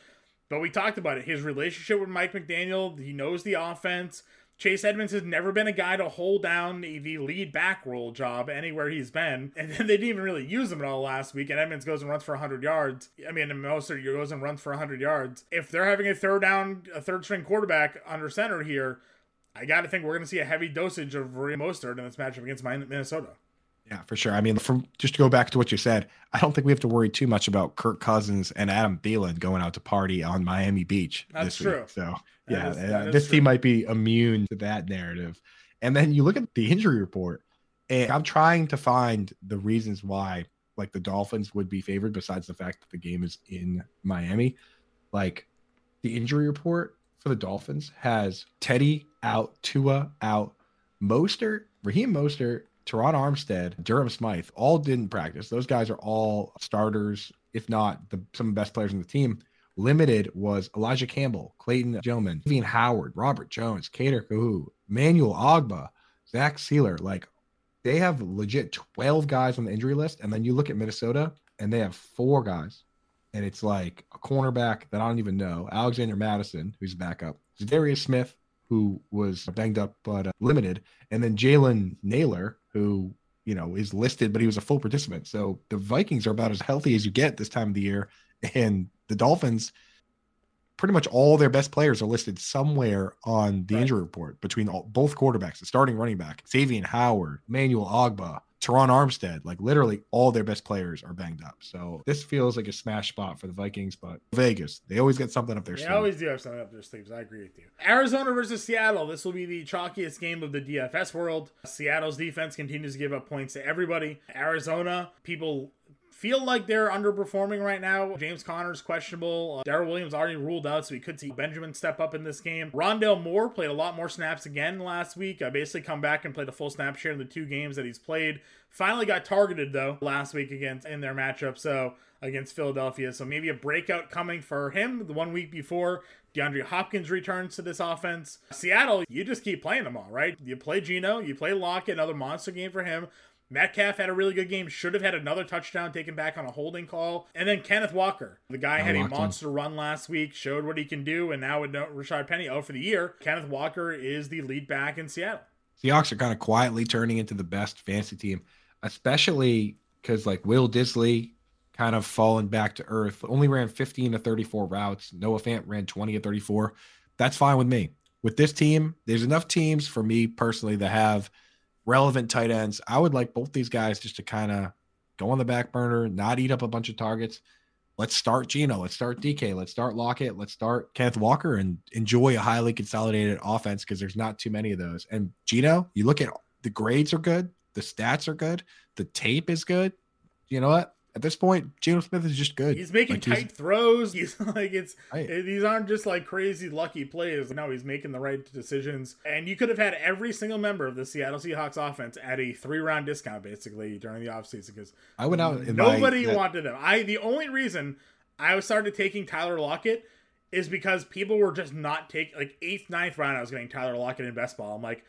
But we talked about it. His relationship with Mike McDaniel, he knows the offense. Chase Edmonds has never been a guy to hold down the lead back role job anywhere he's been. And then they didn't even really use him at all last week. And Edmonds goes and runs for 100 yards. I mean, Mostert goes and runs for 100 yards. If they're having a third down, a third string quarterback under center here, I got to think we're going to see a heavy dosage of Raheem Mostert in this matchup against Minnesota. Yeah, for sure. I mean, from just to go back to what you said, I don't think we have to worry too much about Kirk Cousins and Adam Thielen going out to party on Miami Beach. That's true. Week. So yeah, is, uh, this true. team might be immune to that narrative. And then you look at the injury report, and I'm trying to find the reasons why, like the Dolphins would be favored, besides the fact that the game is in Miami. Like the injury report for the Dolphins has Teddy out, Tua out, Mostert, Raheem Mostert, Terron Armstead, Durham Smythe, all didn't practice. Those guys are all starters, if not the, some of the best players in the team. Limited was Elijah Campbell, Clayton Gilman, Vivian Howard, Robert Jones, Kader Kohou, Manuel Ogbah, Zach Sieler. Like they have legit 12 guys on the injury list. And then you look at Minnesota and they have four guys. And it's like a cornerback that I don't even know, Alexander Mattison, who's backup, Darius Smith, who was banged up but uh, limited, and then Jalen Nailor, who you know is listed, but he was a full participant. So the Vikings are about as healthy as you get this time of the year, and the Dolphins, pretty much all their best players are listed somewhere on the right. injury report between all, both quarterbacks, the starting running back, Xavier Howard, Manuel Ogbah, Terron Armstead, like literally all their best players are banged up. So this feels like a smash spot for the Vikings, but Vegas, they always get something up their sleeve. They always do have something up their sleeves. I agree with you. Arizona versus Seattle. This will be the chalkiest game of the DFS world. Seattle's defense continues to give up points to everybody. Arizona, people feel like they're underperforming right now. James Conner's questionable. Uh, Darrel Williams already ruled out, so we could see Benjamin step up in this game. Rondale Moore played a lot more snaps again last week. I basically come back and played a full snap share in the two games that he's played. Finally got targeted though last week against in their matchup. So against Philadelphia. So maybe a breakout coming for him the one week before DeAndre Hopkins returns to this offense. Seattle, you just keep playing them all, right? You play Geno, you play Lockett, another monster game for him. Metcalf had a really good game, should have had another touchdown taken back on a holding call. And then Kenneth Walker, the guy had a monster him. run last week, showed what he can do, and now with Rashaad Penny out for the year, Kenneth Walker is the lead back in Seattle. Seahawks are kind of quietly turning into the best fantasy team, especially because like Will Dissly kind of fallen back to earth. Only ran 15 to 34 routes. Noah Fant ran 20 to 34. That's fine with me. With this team, there's enough teams for me personally that have – relevant tight ends. I would like both these guys just to kind of go on the back burner, not eat up a bunch of targets. Let's start Geno. Let's start DK. Let's start Lockett. Let's start Kenneth Walker and enjoy a highly consolidated offense because there's not too many of those. And Geno, you look at the grades are good, the stats are good, the tape is good. You know what? At this point, Geno Smith is just good. He's making like, tight he's, throws. He's like it's right. these aren't just like crazy lucky plays. No, he's making the right decisions. And you could have had every single member of the Seattle Seahawks offense at a three round discount basically during the offseason because I went out. nobody my, wanted him. I the only reason I started taking Tyler Lockett is because people were just not taking like eighth, ninth round. I was getting Tyler Lockett in best ball. I'm like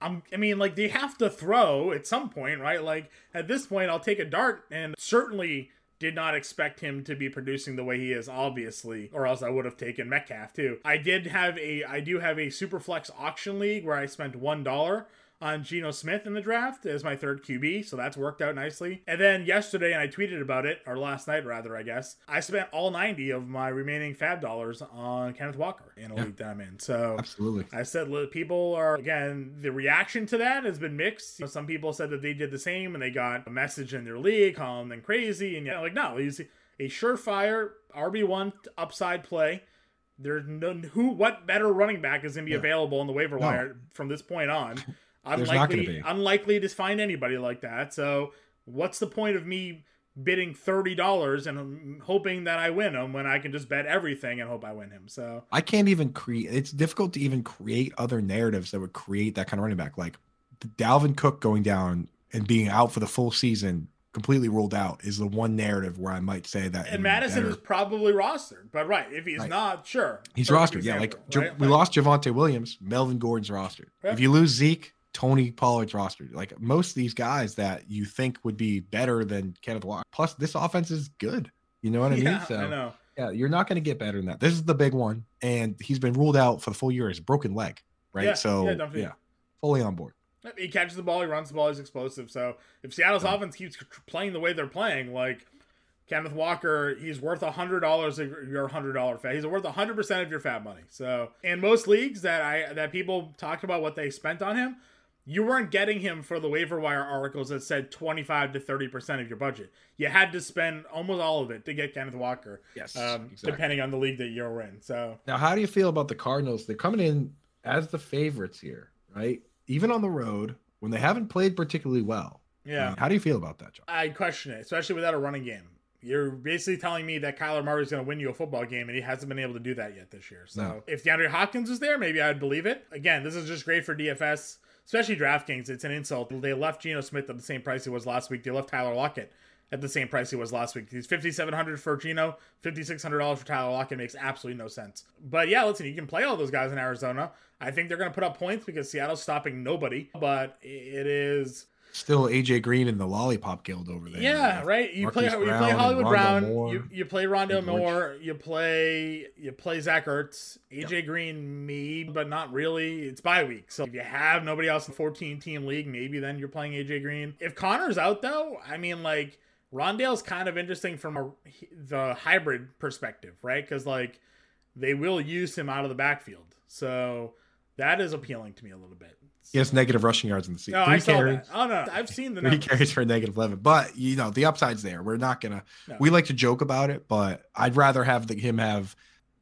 I'm, I mean, like they have to throw at some point, right? Like at this point, I'll take a dart, and certainly did not expect him to be producing the way he is, obviously, or else I would have taken Metcalf too. I did have a, I do have a Superflex auction league where I spent one dollar on Geno Smith in the draft as my third QB, so that's worked out nicely. And then yesterday, and I tweeted about it, or last night rather, I guess, I spent all 90 of my remaining FAAB dollars on Kenneth Walker in a yeah. league that I'm in. So absolutely, I said people are again the reaction to that has been mixed. You know, some people said that they did the same and they got a message in their league calling them crazy, and you know, like no, he's a surefire RB one upside play. There's no who what better running back is gonna be yeah. available on the waiver no. wire from this point on. unlikely unlikely to find anybody like that. So what's the point of me bidding thirty dollars and um, hoping that I win him when I can just bet everything and hope I win him? So I can't even create. It's difficult to even create other narratives that would create that kind of running back, like Dalvin Cook going down and being out for the full season. Completely ruled out is the one narrative where I might say that. And Mattison better. is probably rostered, but right, if he's right. not, sure, he's rostered. Yeah, like right? we lost Javonte Williams, Melvin Gordon's rostered. If you lose Zeke, Tony Pollard's roster. Like most of these guys that you think would be better than Kenneth Walker. Plus, this offense is good. You know what I yeah, mean? So, I know. Yeah, you're not going to get better than that. This is the big one, and he's been ruled out for the full year as a broken leg, right? Yeah, so yeah, yeah, fully on board. He catches the ball, he runs the ball, he's explosive. So if Seattle's yeah. offense keeps playing the way they're playing, like Kenneth Walker, he's worth a hundred dollars of your hundred dollar FAAB. He's worth a hundred percent of your FAAB money. So in most leagues that I that people talked about what they spent on him, you weren't getting him for the waiver wire articles that said 25 to 30% of your budget. You had to spend almost all of it to get Kenneth Walker. Yes. Um, exactly. Depending on the league that you're in. So now, how do you feel about the Cardinals? They're coming in as the favorites here, right? Even on the road when they haven't played particularly well. Yeah. how do you feel about that, John? I question it, especially without a running game. You're basically telling me that Kyler Murray is going to win you a football game, and he hasn't been able to do that yet this year. So no. if DeAndre Hopkins was there, maybe I'd believe it. Again, this is just great for DFS especially DraftKings, it's an insult. They left Geno Smith at the same price he was last week. They left Tyler Lockett at the same price he was last week. He's fifty seven hundred for Geno, fifty six hundred dollars for Tyler Lockett makes absolutely no sense. But yeah, listen, you can play all those guys in Arizona. I think they're going to put up points because Seattle's stopping nobody. But it is still AJ Green in the lollipop guild over there. Yeah, right. You Marquise play you play Hollywood Brown. Moore. You you play George. Moore. You play you play Zach Ertz. AJ Green, me, but not really. It's bye week, so if you have nobody else in 14 team league, maybe then you're playing AJ Green. If Conner's out though, I mean like Rondale's kind of interesting from a, the hybrid perspective, right? Because like they will use him out of the backfield, so that is appealing to me a little bit. He has negative rushing yards in the season. No, Three I saw carries. that. Oh no, I've seen the Three carries for a negative 11. But, you know, the upside's there. We're not going to, No. we like to joke about it, but I'd rather have the, him have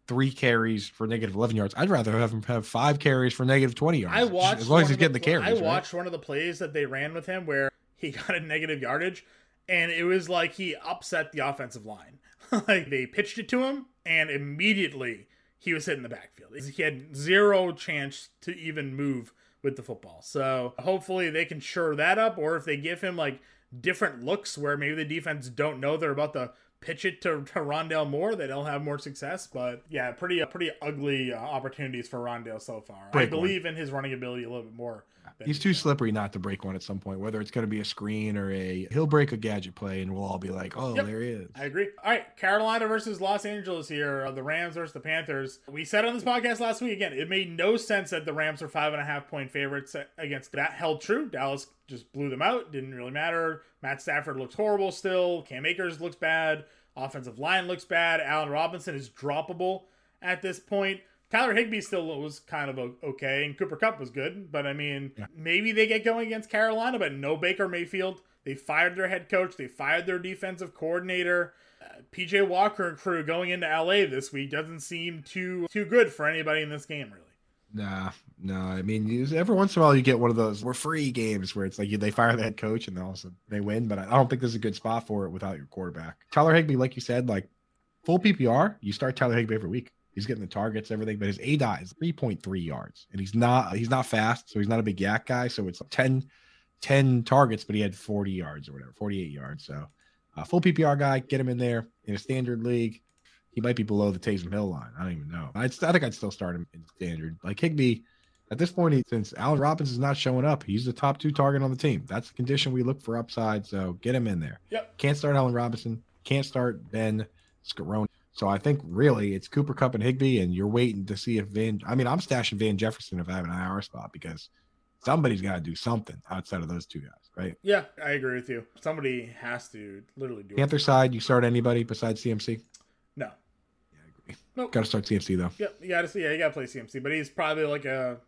three carries for negative 11 yards. I'd rather have him have five carries for negative 20 yards. I watched As long as he's getting the, pl- carries. I right? watched one of the plays that they ran with him where he got a negative yardage, and it was like he upset the offensive line. like they pitched it to him, and immediately he was hitting the backfield. He had zero chance to even move with the football. So hopefully they can shore that up, or if they give him like different looks where maybe the defense don't know they're about to pitch it to, to Rondale Moore, that he'll have more success. But yeah, pretty uh, pretty ugly uh, opportunities for Rondale so far. I Break one. believe in his running ability a little bit more. He's too slippery not to break one at some point, whether it's going to be a screen or a, he'll break a gadget play and we'll all be like, oh, Yep. there he is. I agree. All right, Carolina versus Los Angeles here. Uh, the Rams versus the Panthers. We said on this podcast last week again, it made no sense that the Rams are five and a half point favorites against that. Held true. Dallas just blew them out. Didn't really matter. Matt Stafford looks horrible still. Cam Akers looks bad. Offensive line looks bad. Allen Robinson is droppable at this point. Tyler Higbee still was kind of okay, and Cooper Kupp was good. But I mean, Yeah. maybe they get going against Carolina, but no Baker Mayfield. They fired their head coach. They fired their defensive coordinator. Uh, PJ Walker and crew going into LA this week doesn't seem too too good for anybody in this game, really. Nah, no. I mean, every once in a while you get one of those we're free games where it's like you, they fire the head coach and then all of a sudden they win. But I I don't think this is a good spot for it without your quarterback. Tyler Higbee, like you said, like full PPR, you start Tyler Higbee every week. He's getting the targets, everything, but his aDOT is 3.3 yards, and he's not he's not fast, so he's not a big YAC guy. So it's 10, 10 targets, but he had 40 yards or whatever, 48 yards. So uh, full PPR guy, get him in there in a standard league. He might be below the Taysom Hill line. I don't even know. I'd, I think I'd still start him in standard. Like Higbee, at this point, he, since Allen Robbins is not showing up, he's the top two target on the team. That's the condition we look for upside. So get him in there. Yep. Can't start Allen Robinson. Can't start Ben Skowronek. So I think really it's Cooper Kupp and Higbee, and you're waiting to see if Van. I mean, I'm stashing Van Jefferson if I have an IR spot because somebody's got to do something outside of those two guys, right? Yeah, I agree with you. Somebody has to literally do it. Panther it. side, you start anybody besides CMC? No. Yeah, I agree. Nope. Got to start CMC though. Yep, you gotta see. Yeah, you gotta play CMC, but he's probably like a.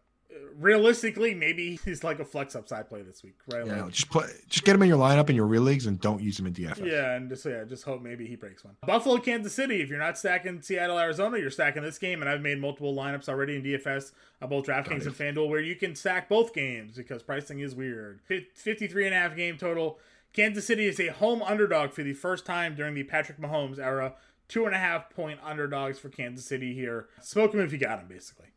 Realistically, maybe he's like a flex upside play this week, right? Yeah, Like, just play, just get him in your lineup in your real leagues and don't use him in DFS. Yeah, and just yeah, just hope maybe he breaks one. Buffalo, Kansas City. If you're not stacking Seattle, Arizona, you're stacking this game, and I've made multiple lineups already in DFS, uh, both DraftKings and FanDuel, where you can stack both games because pricing is weird. Fif- 53 and a half game total. Kansas City is a home underdog for the first time during the Patrick Mahomes era. Two and a half point underdogs for Kansas City here. Smoke them if you got them, basically.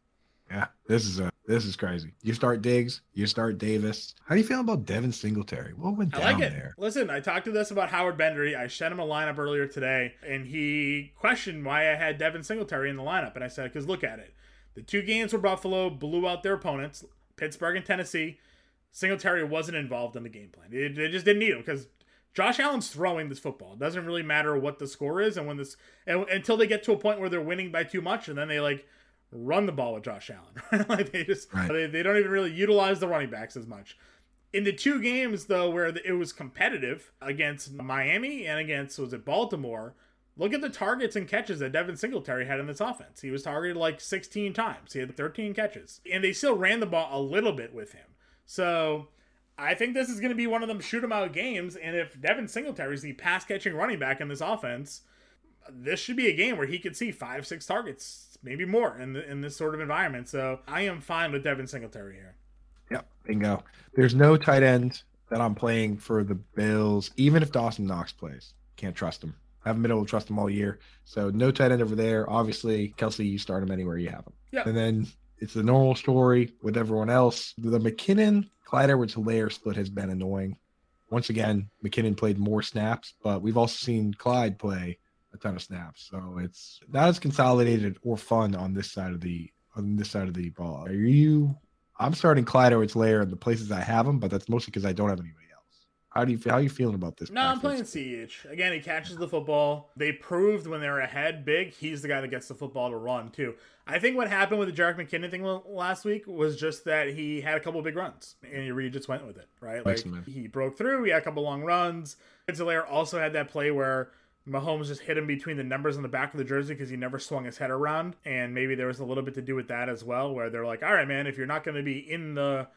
Yeah, this is a this is crazy. You start Diggs, you start Davis. How do you feel about Devin Singletary? What went I down like it. there? Listen, I talked to this about Howard Bender. I sent him a lineup earlier today, and he questioned why I had Devin Singletary in the lineup. And I said, because look at it. The two games where Buffalo blew out their opponents, Pittsburgh and Tennessee, Singletary wasn't involved in the game plan. They, they just didn't need him because Josh Allen's throwing this football. It doesn't really matter what the score is, and when this and, until they get to a point where they're winning by too much, and then they like run the ball with Josh Allen. like they just Right. they, they don't even really utilize the running backs as much. In the two games though where it was competitive against Miami and against was it Baltimore, look at the targets and catches that Devin Singletary had in this offense. He was targeted like 16 times. He had 13 catches. And they still ran the ball a little bit with him. So I think this is going to be one of them shoot 'em out games. And if Devin Singletary is the pass catching running back in this offense, this should be a game where he could see five, six targets, maybe more in the, in this sort of environment. So I am fine with Devin Singletary here. Yep, bingo. There's no tight end that I'm playing for the Bills, even if Dawson Knox plays. Can't trust him. I haven't been able to trust him all year. So no tight end over there. Obviously, Kelce, you start him anywhere you have him. Yeah. And then It's the normal story with everyone else. The McKinnon Clyde Edwards Helaire split has been annoying. Once again, McKinnon played more snaps, but we've also seen Clyde play ton of snaps. So it's not as consolidated or fun on this side of the on this side of the ball. Are you I'm starting Clyde Edwards Helaire in the places I have him, but that's mostly because I don't have anybody else. how do you how are you feeling about this? No, I'm playing CH. Again, he catches the football. They proved when they're ahead big, he's the guy that gets the football to run too. I think what happened with the Jerick McKinnon thing last week was just that he had a couple big runs and he really just went with it, right? Like he broke through, he had a couple long runs. Helaire also had that play where Mahomes just hit him between the numbers on the back of the jersey because he never swung his head around. And maybe there was a little bit to do with that as well, where they're like, all right, man, if you're not going to be in the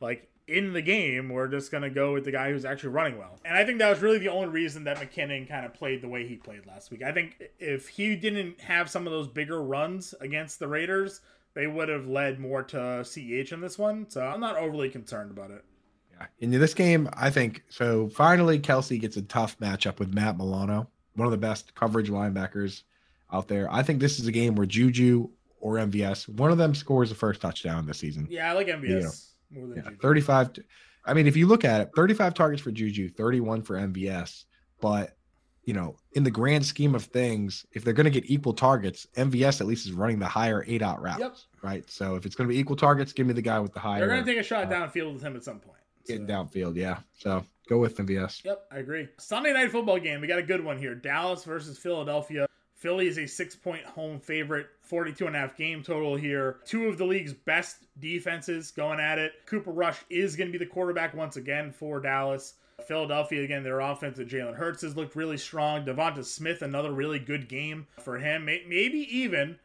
like in the game, we're just going to go with the guy who's actually running well. And I think that was really the only reason that McKinnon kind of played the way he played last week. I think if he didn't have some of those bigger runs against the Raiders, they would have led more to CH in this one. So I'm not overly concerned about it. Yeah. In this game, I think so. Finally, Kelce gets a tough matchup with Matt Milano, one of the best coverage linebackers out there. I think this is a game where Juju or MVS, one of them scores the first touchdown this season. Yeah, I like MVS. You know, more than yeah, 35. I mean, if you look at it, 35 targets for Juju, 31 for MVS. But, you know, in the grand scheme of things, if they're going to get equal targets, MVS at least is running the higher eight out routes. Yep. Right. So if it's going to be equal targets, give me the guy with the higher. They're going to take a shot uh, downfield with him at some point. So. Getting downfield. Yeah. So go with MVS. Yep. I agree. Sunday night football game. We got a good one here Dallas versus Philadelphia. Philly is a six point home favorite, 42 and a half game total here. Two of the league's best defenses going at it. Cooper Rush is going to be the quarterback once again for Dallas. Philadelphia, again, their offense with Jalen Hurts has looked really strong. Devonta Smith, another really good game for him. Maybe even,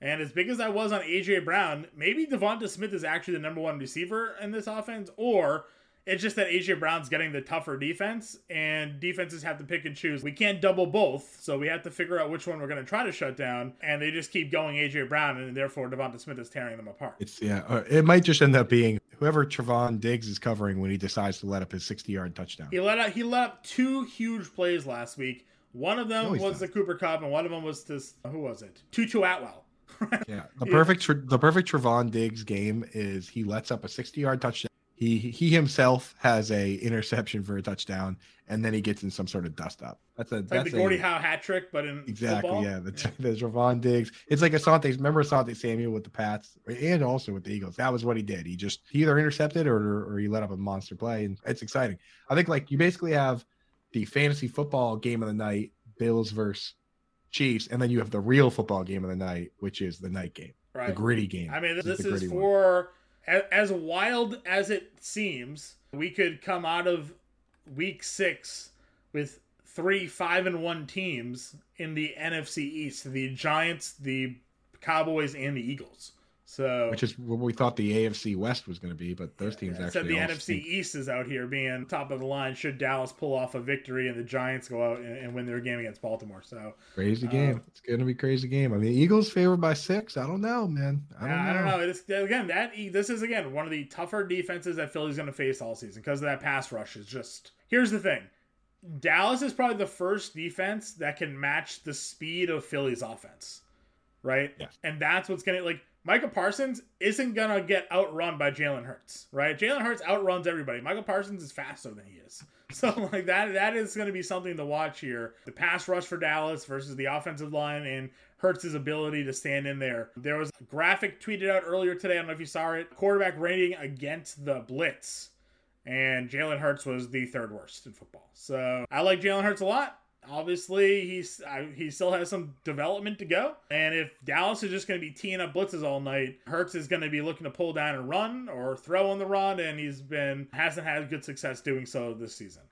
and as big as I was on A.J. Brown, maybe Devonta Smith is actually the number one receiver in this offense, or it's just that AJ Brown's getting the tougher defense, and defenses have to pick and choose. We can't double both, so we have to figure out which one we're going to try to shut down. And they just keep going AJ Brown, and therefore Devonta Smith is tearing them apart. It's yeah, uh, it might just end up being whoever Trevon Diggs is covering when he decides to let up his 60 yard touchdown. He let up he let up two huge plays last week. One of them was the Cooper Kupp, and one of them was this who was it? Tutu Atwell. yeah, the perfect the perfect Trevon Diggs game is he lets up a 60 yard touchdown he he himself has a interception for a touchdown, and then he gets in some sort of dust up. That's a like that's the Gordie Howe hat trick, but in exactly football? yeah. The yeah. Diggs. It's like Asante. Remember Asante Samuel with the Pats and also with the Eagles. That was what he did. He just he either intercepted or or he let up a monster play, and it's exciting. I think like you basically have the fantasy football game of the night, Bills versus Chiefs, and then you have the real football game of the night, which is the night game, right. the gritty game. I mean, this, this is, is for. One as wild as it seems, we could come out of week six with three five and one teams in the NFC East: the Giants, the Cowboys, and the Eagles. So, which is what we thought the AFC West was going to be, but those teams yeah, actually. the NFC East is out here being top of the line. Should Dallas pull off a victory and the Giants go out and, and win their game against Baltimore? So crazy game. Uh, it's going to be crazy game. I mean, Eagles favored by six. I don't know, man. I don't, know. I don't know. It's, again, that this is again one of the tougher defenses that Philly's going to face all season because of that pass rush. Is just here's the thing. Dallas is probably the first defense that can match the speed of Philly's offense, right? Yes. And that's what's going to like Micah Parsons isn't gonna get outrun by Jalen Hurts, right? Jalen Hurts outruns everybody. Michael Parsons is faster than he is. So like that that is gonna be something to watch here. The pass rush for Dallas versus the offensive line and Hurts' ability to stand in there. There was a graphic tweeted out earlier today. I don't know if you saw it. Quarterback rating against the blitz. And Jalen Hurts was the third worst in football. So I like Jalen Hurts a lot obviously he's he still has some development to go. And if Dallas is just going to be teeing up blitzes all night, Hurts is going to be looking to pull down and run or throw on the run, and he's been hasn't had good success doing so this season.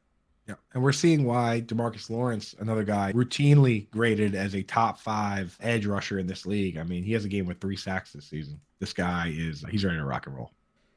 Yeah, and we're seeing why Demarcus Lawrence, another guy, routinely graded as a top five edge rusher in this league. I mean, he has a game with three sacks this season. This guy is he's ready to rock and roll.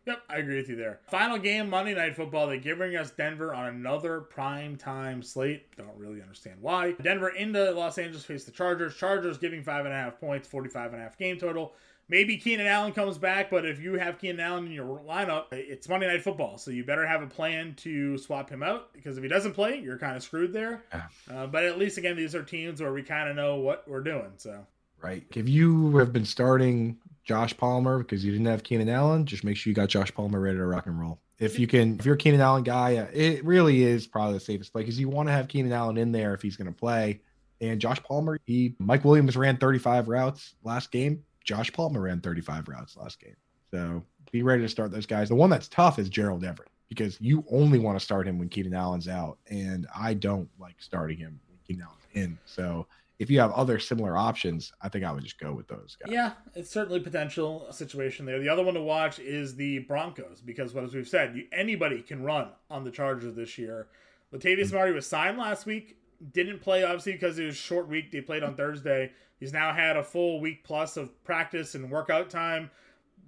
Yep, I agree with you there. Final game, Monday Night Football. They're giving us Denver on another prime time slate. Don't really understand why. Denver into Los Angeles face the Chargers. Chargers giving five and a half points, 45 and a half game total. Maybe Keenan Allen comes back, but if you have Keenan Allen in your lineup, it's Monday Night Football. So you better have a plan to swap him out because if he doesn't play, you're kind of screwed there. Uh, but at least, again, these are teams where we kind of know what we're doing. So right? If you have been starting Josh Palmer because you didn't have Keenan Allen, just make sure you got Josh Palmer ready to rock and roll. If you can, if you're a Keenan Allen guy, it really is probably the safest play because you want to have Keenan Allen in there if he's going to play. And Josh Palmer, he Mike Williams ran 35 routes last game. Josh Palmer ran 35 routes last game. So be ready to start those guys. The one that's tough is Gerald Everett because you only want to start him when Keenan Allen's out, and I don't like starting him when Keenan Allen's in. So if you have other similar options, I think I would just go with those guys. Yeah, it's certainly potential situation there. The other one to watch is the Broncos because, as we've said, you, anybody can run on the Chargers this year. Latavius mm-hmm. Murray was signed last week, didn't play obviously because it was short week. They played on Thursday. He's now had a full week plus of practice and workout time.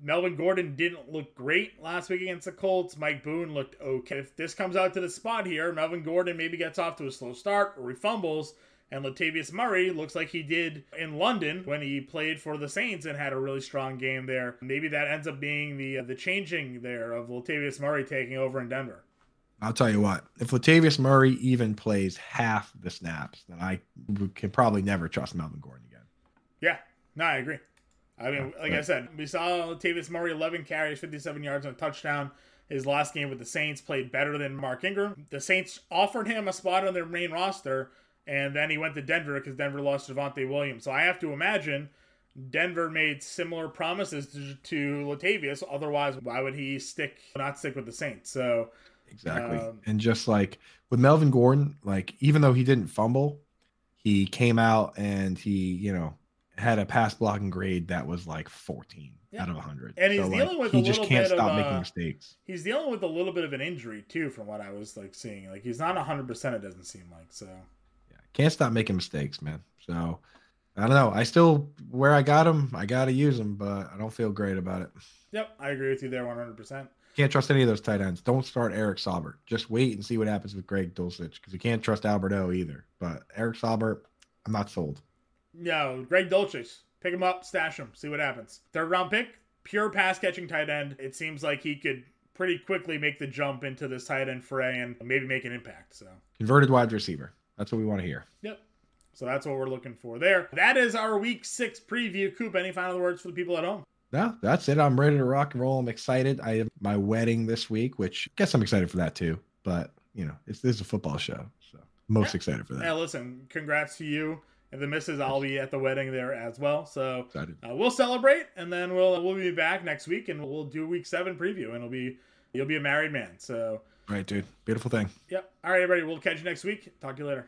Melvin Gordon didn't look great last week against the Colts. Mike Boone looked okay. If this comes out to the spot here, Melvin Gordon maybe gets off to a slow start or he fumbles. And Latavius Murray looks like he did in London when he played for the Saints and had a really strong game there. Maybe that ends up being the uh, the changing there of Latavius Murray taking over in Denver. I'll tell you what, if Latavius Murray even plays half the snaps, then I can probably never trust Melvin Gordon again. Yeah, no, I agree. I mean, like. I said, we saw Latavius Murray 11 carries, 57 yards, and a touchdown. His last game with the Saints played better than Mark Ingram. The Saints offered him a spot on their main roster, and then he went to Denver because Denver lost Javonte Williams. So I have to imagine Denver made similar promises to, to Latavius. Otherwise, why would he stick not stick with the Saints? So exactly, um, and just like with Melvin Gordon, like even though he didn't fumble, he came out and he you know had a pass blocking grade that was like 14 yeah. out of 100. And he's so, dealing like, with he a just can't stop of, making uh, mistakes. He's dealing with a little bit of an injury too, from what I was like seeing. Like he's not 100. percent It doesn't seem like so. Can't stop making mistakes, man. So I don't know. I still where I got him, I got to use him, but I don't feel great about it. Yep, I agree with you there 100. percent Can't trust any of those tight ends. Don't start Eric Saubert. Just wait and see what happens with Greg Dulcich because you can't trust Albert O either. But Eric Saubert, I'm not sold. No, Greg Dulcich Pick him up, stash him, see what happens. Third round pick, pure pass catching tight end. It seems like he could pretty quickly make the jump into this tight end fray and maybe make an impact. So converted wide receiver. That's what we want to hear. Yep. So that's what we're looking for there. That is our week six preview. Coop, any final words for the people at home? No, that's it. I'm ready to rock and roll. I'm excited. I have my wedding this week, which I guess I'm excited for that too. But you know, it's this is a football show, so most yeah. excited for that. Yeah, listen, congrats to you and the misses, I'll be at the wedding there as well. So uh, we'll celebrate, and then we'll we'll be back next week, and we'll do week seven preview, and it'll be you'll be a married man. So right, dude, beautiful thing. Yep. All right, everybody. We'll catch you next week. Talk to you later.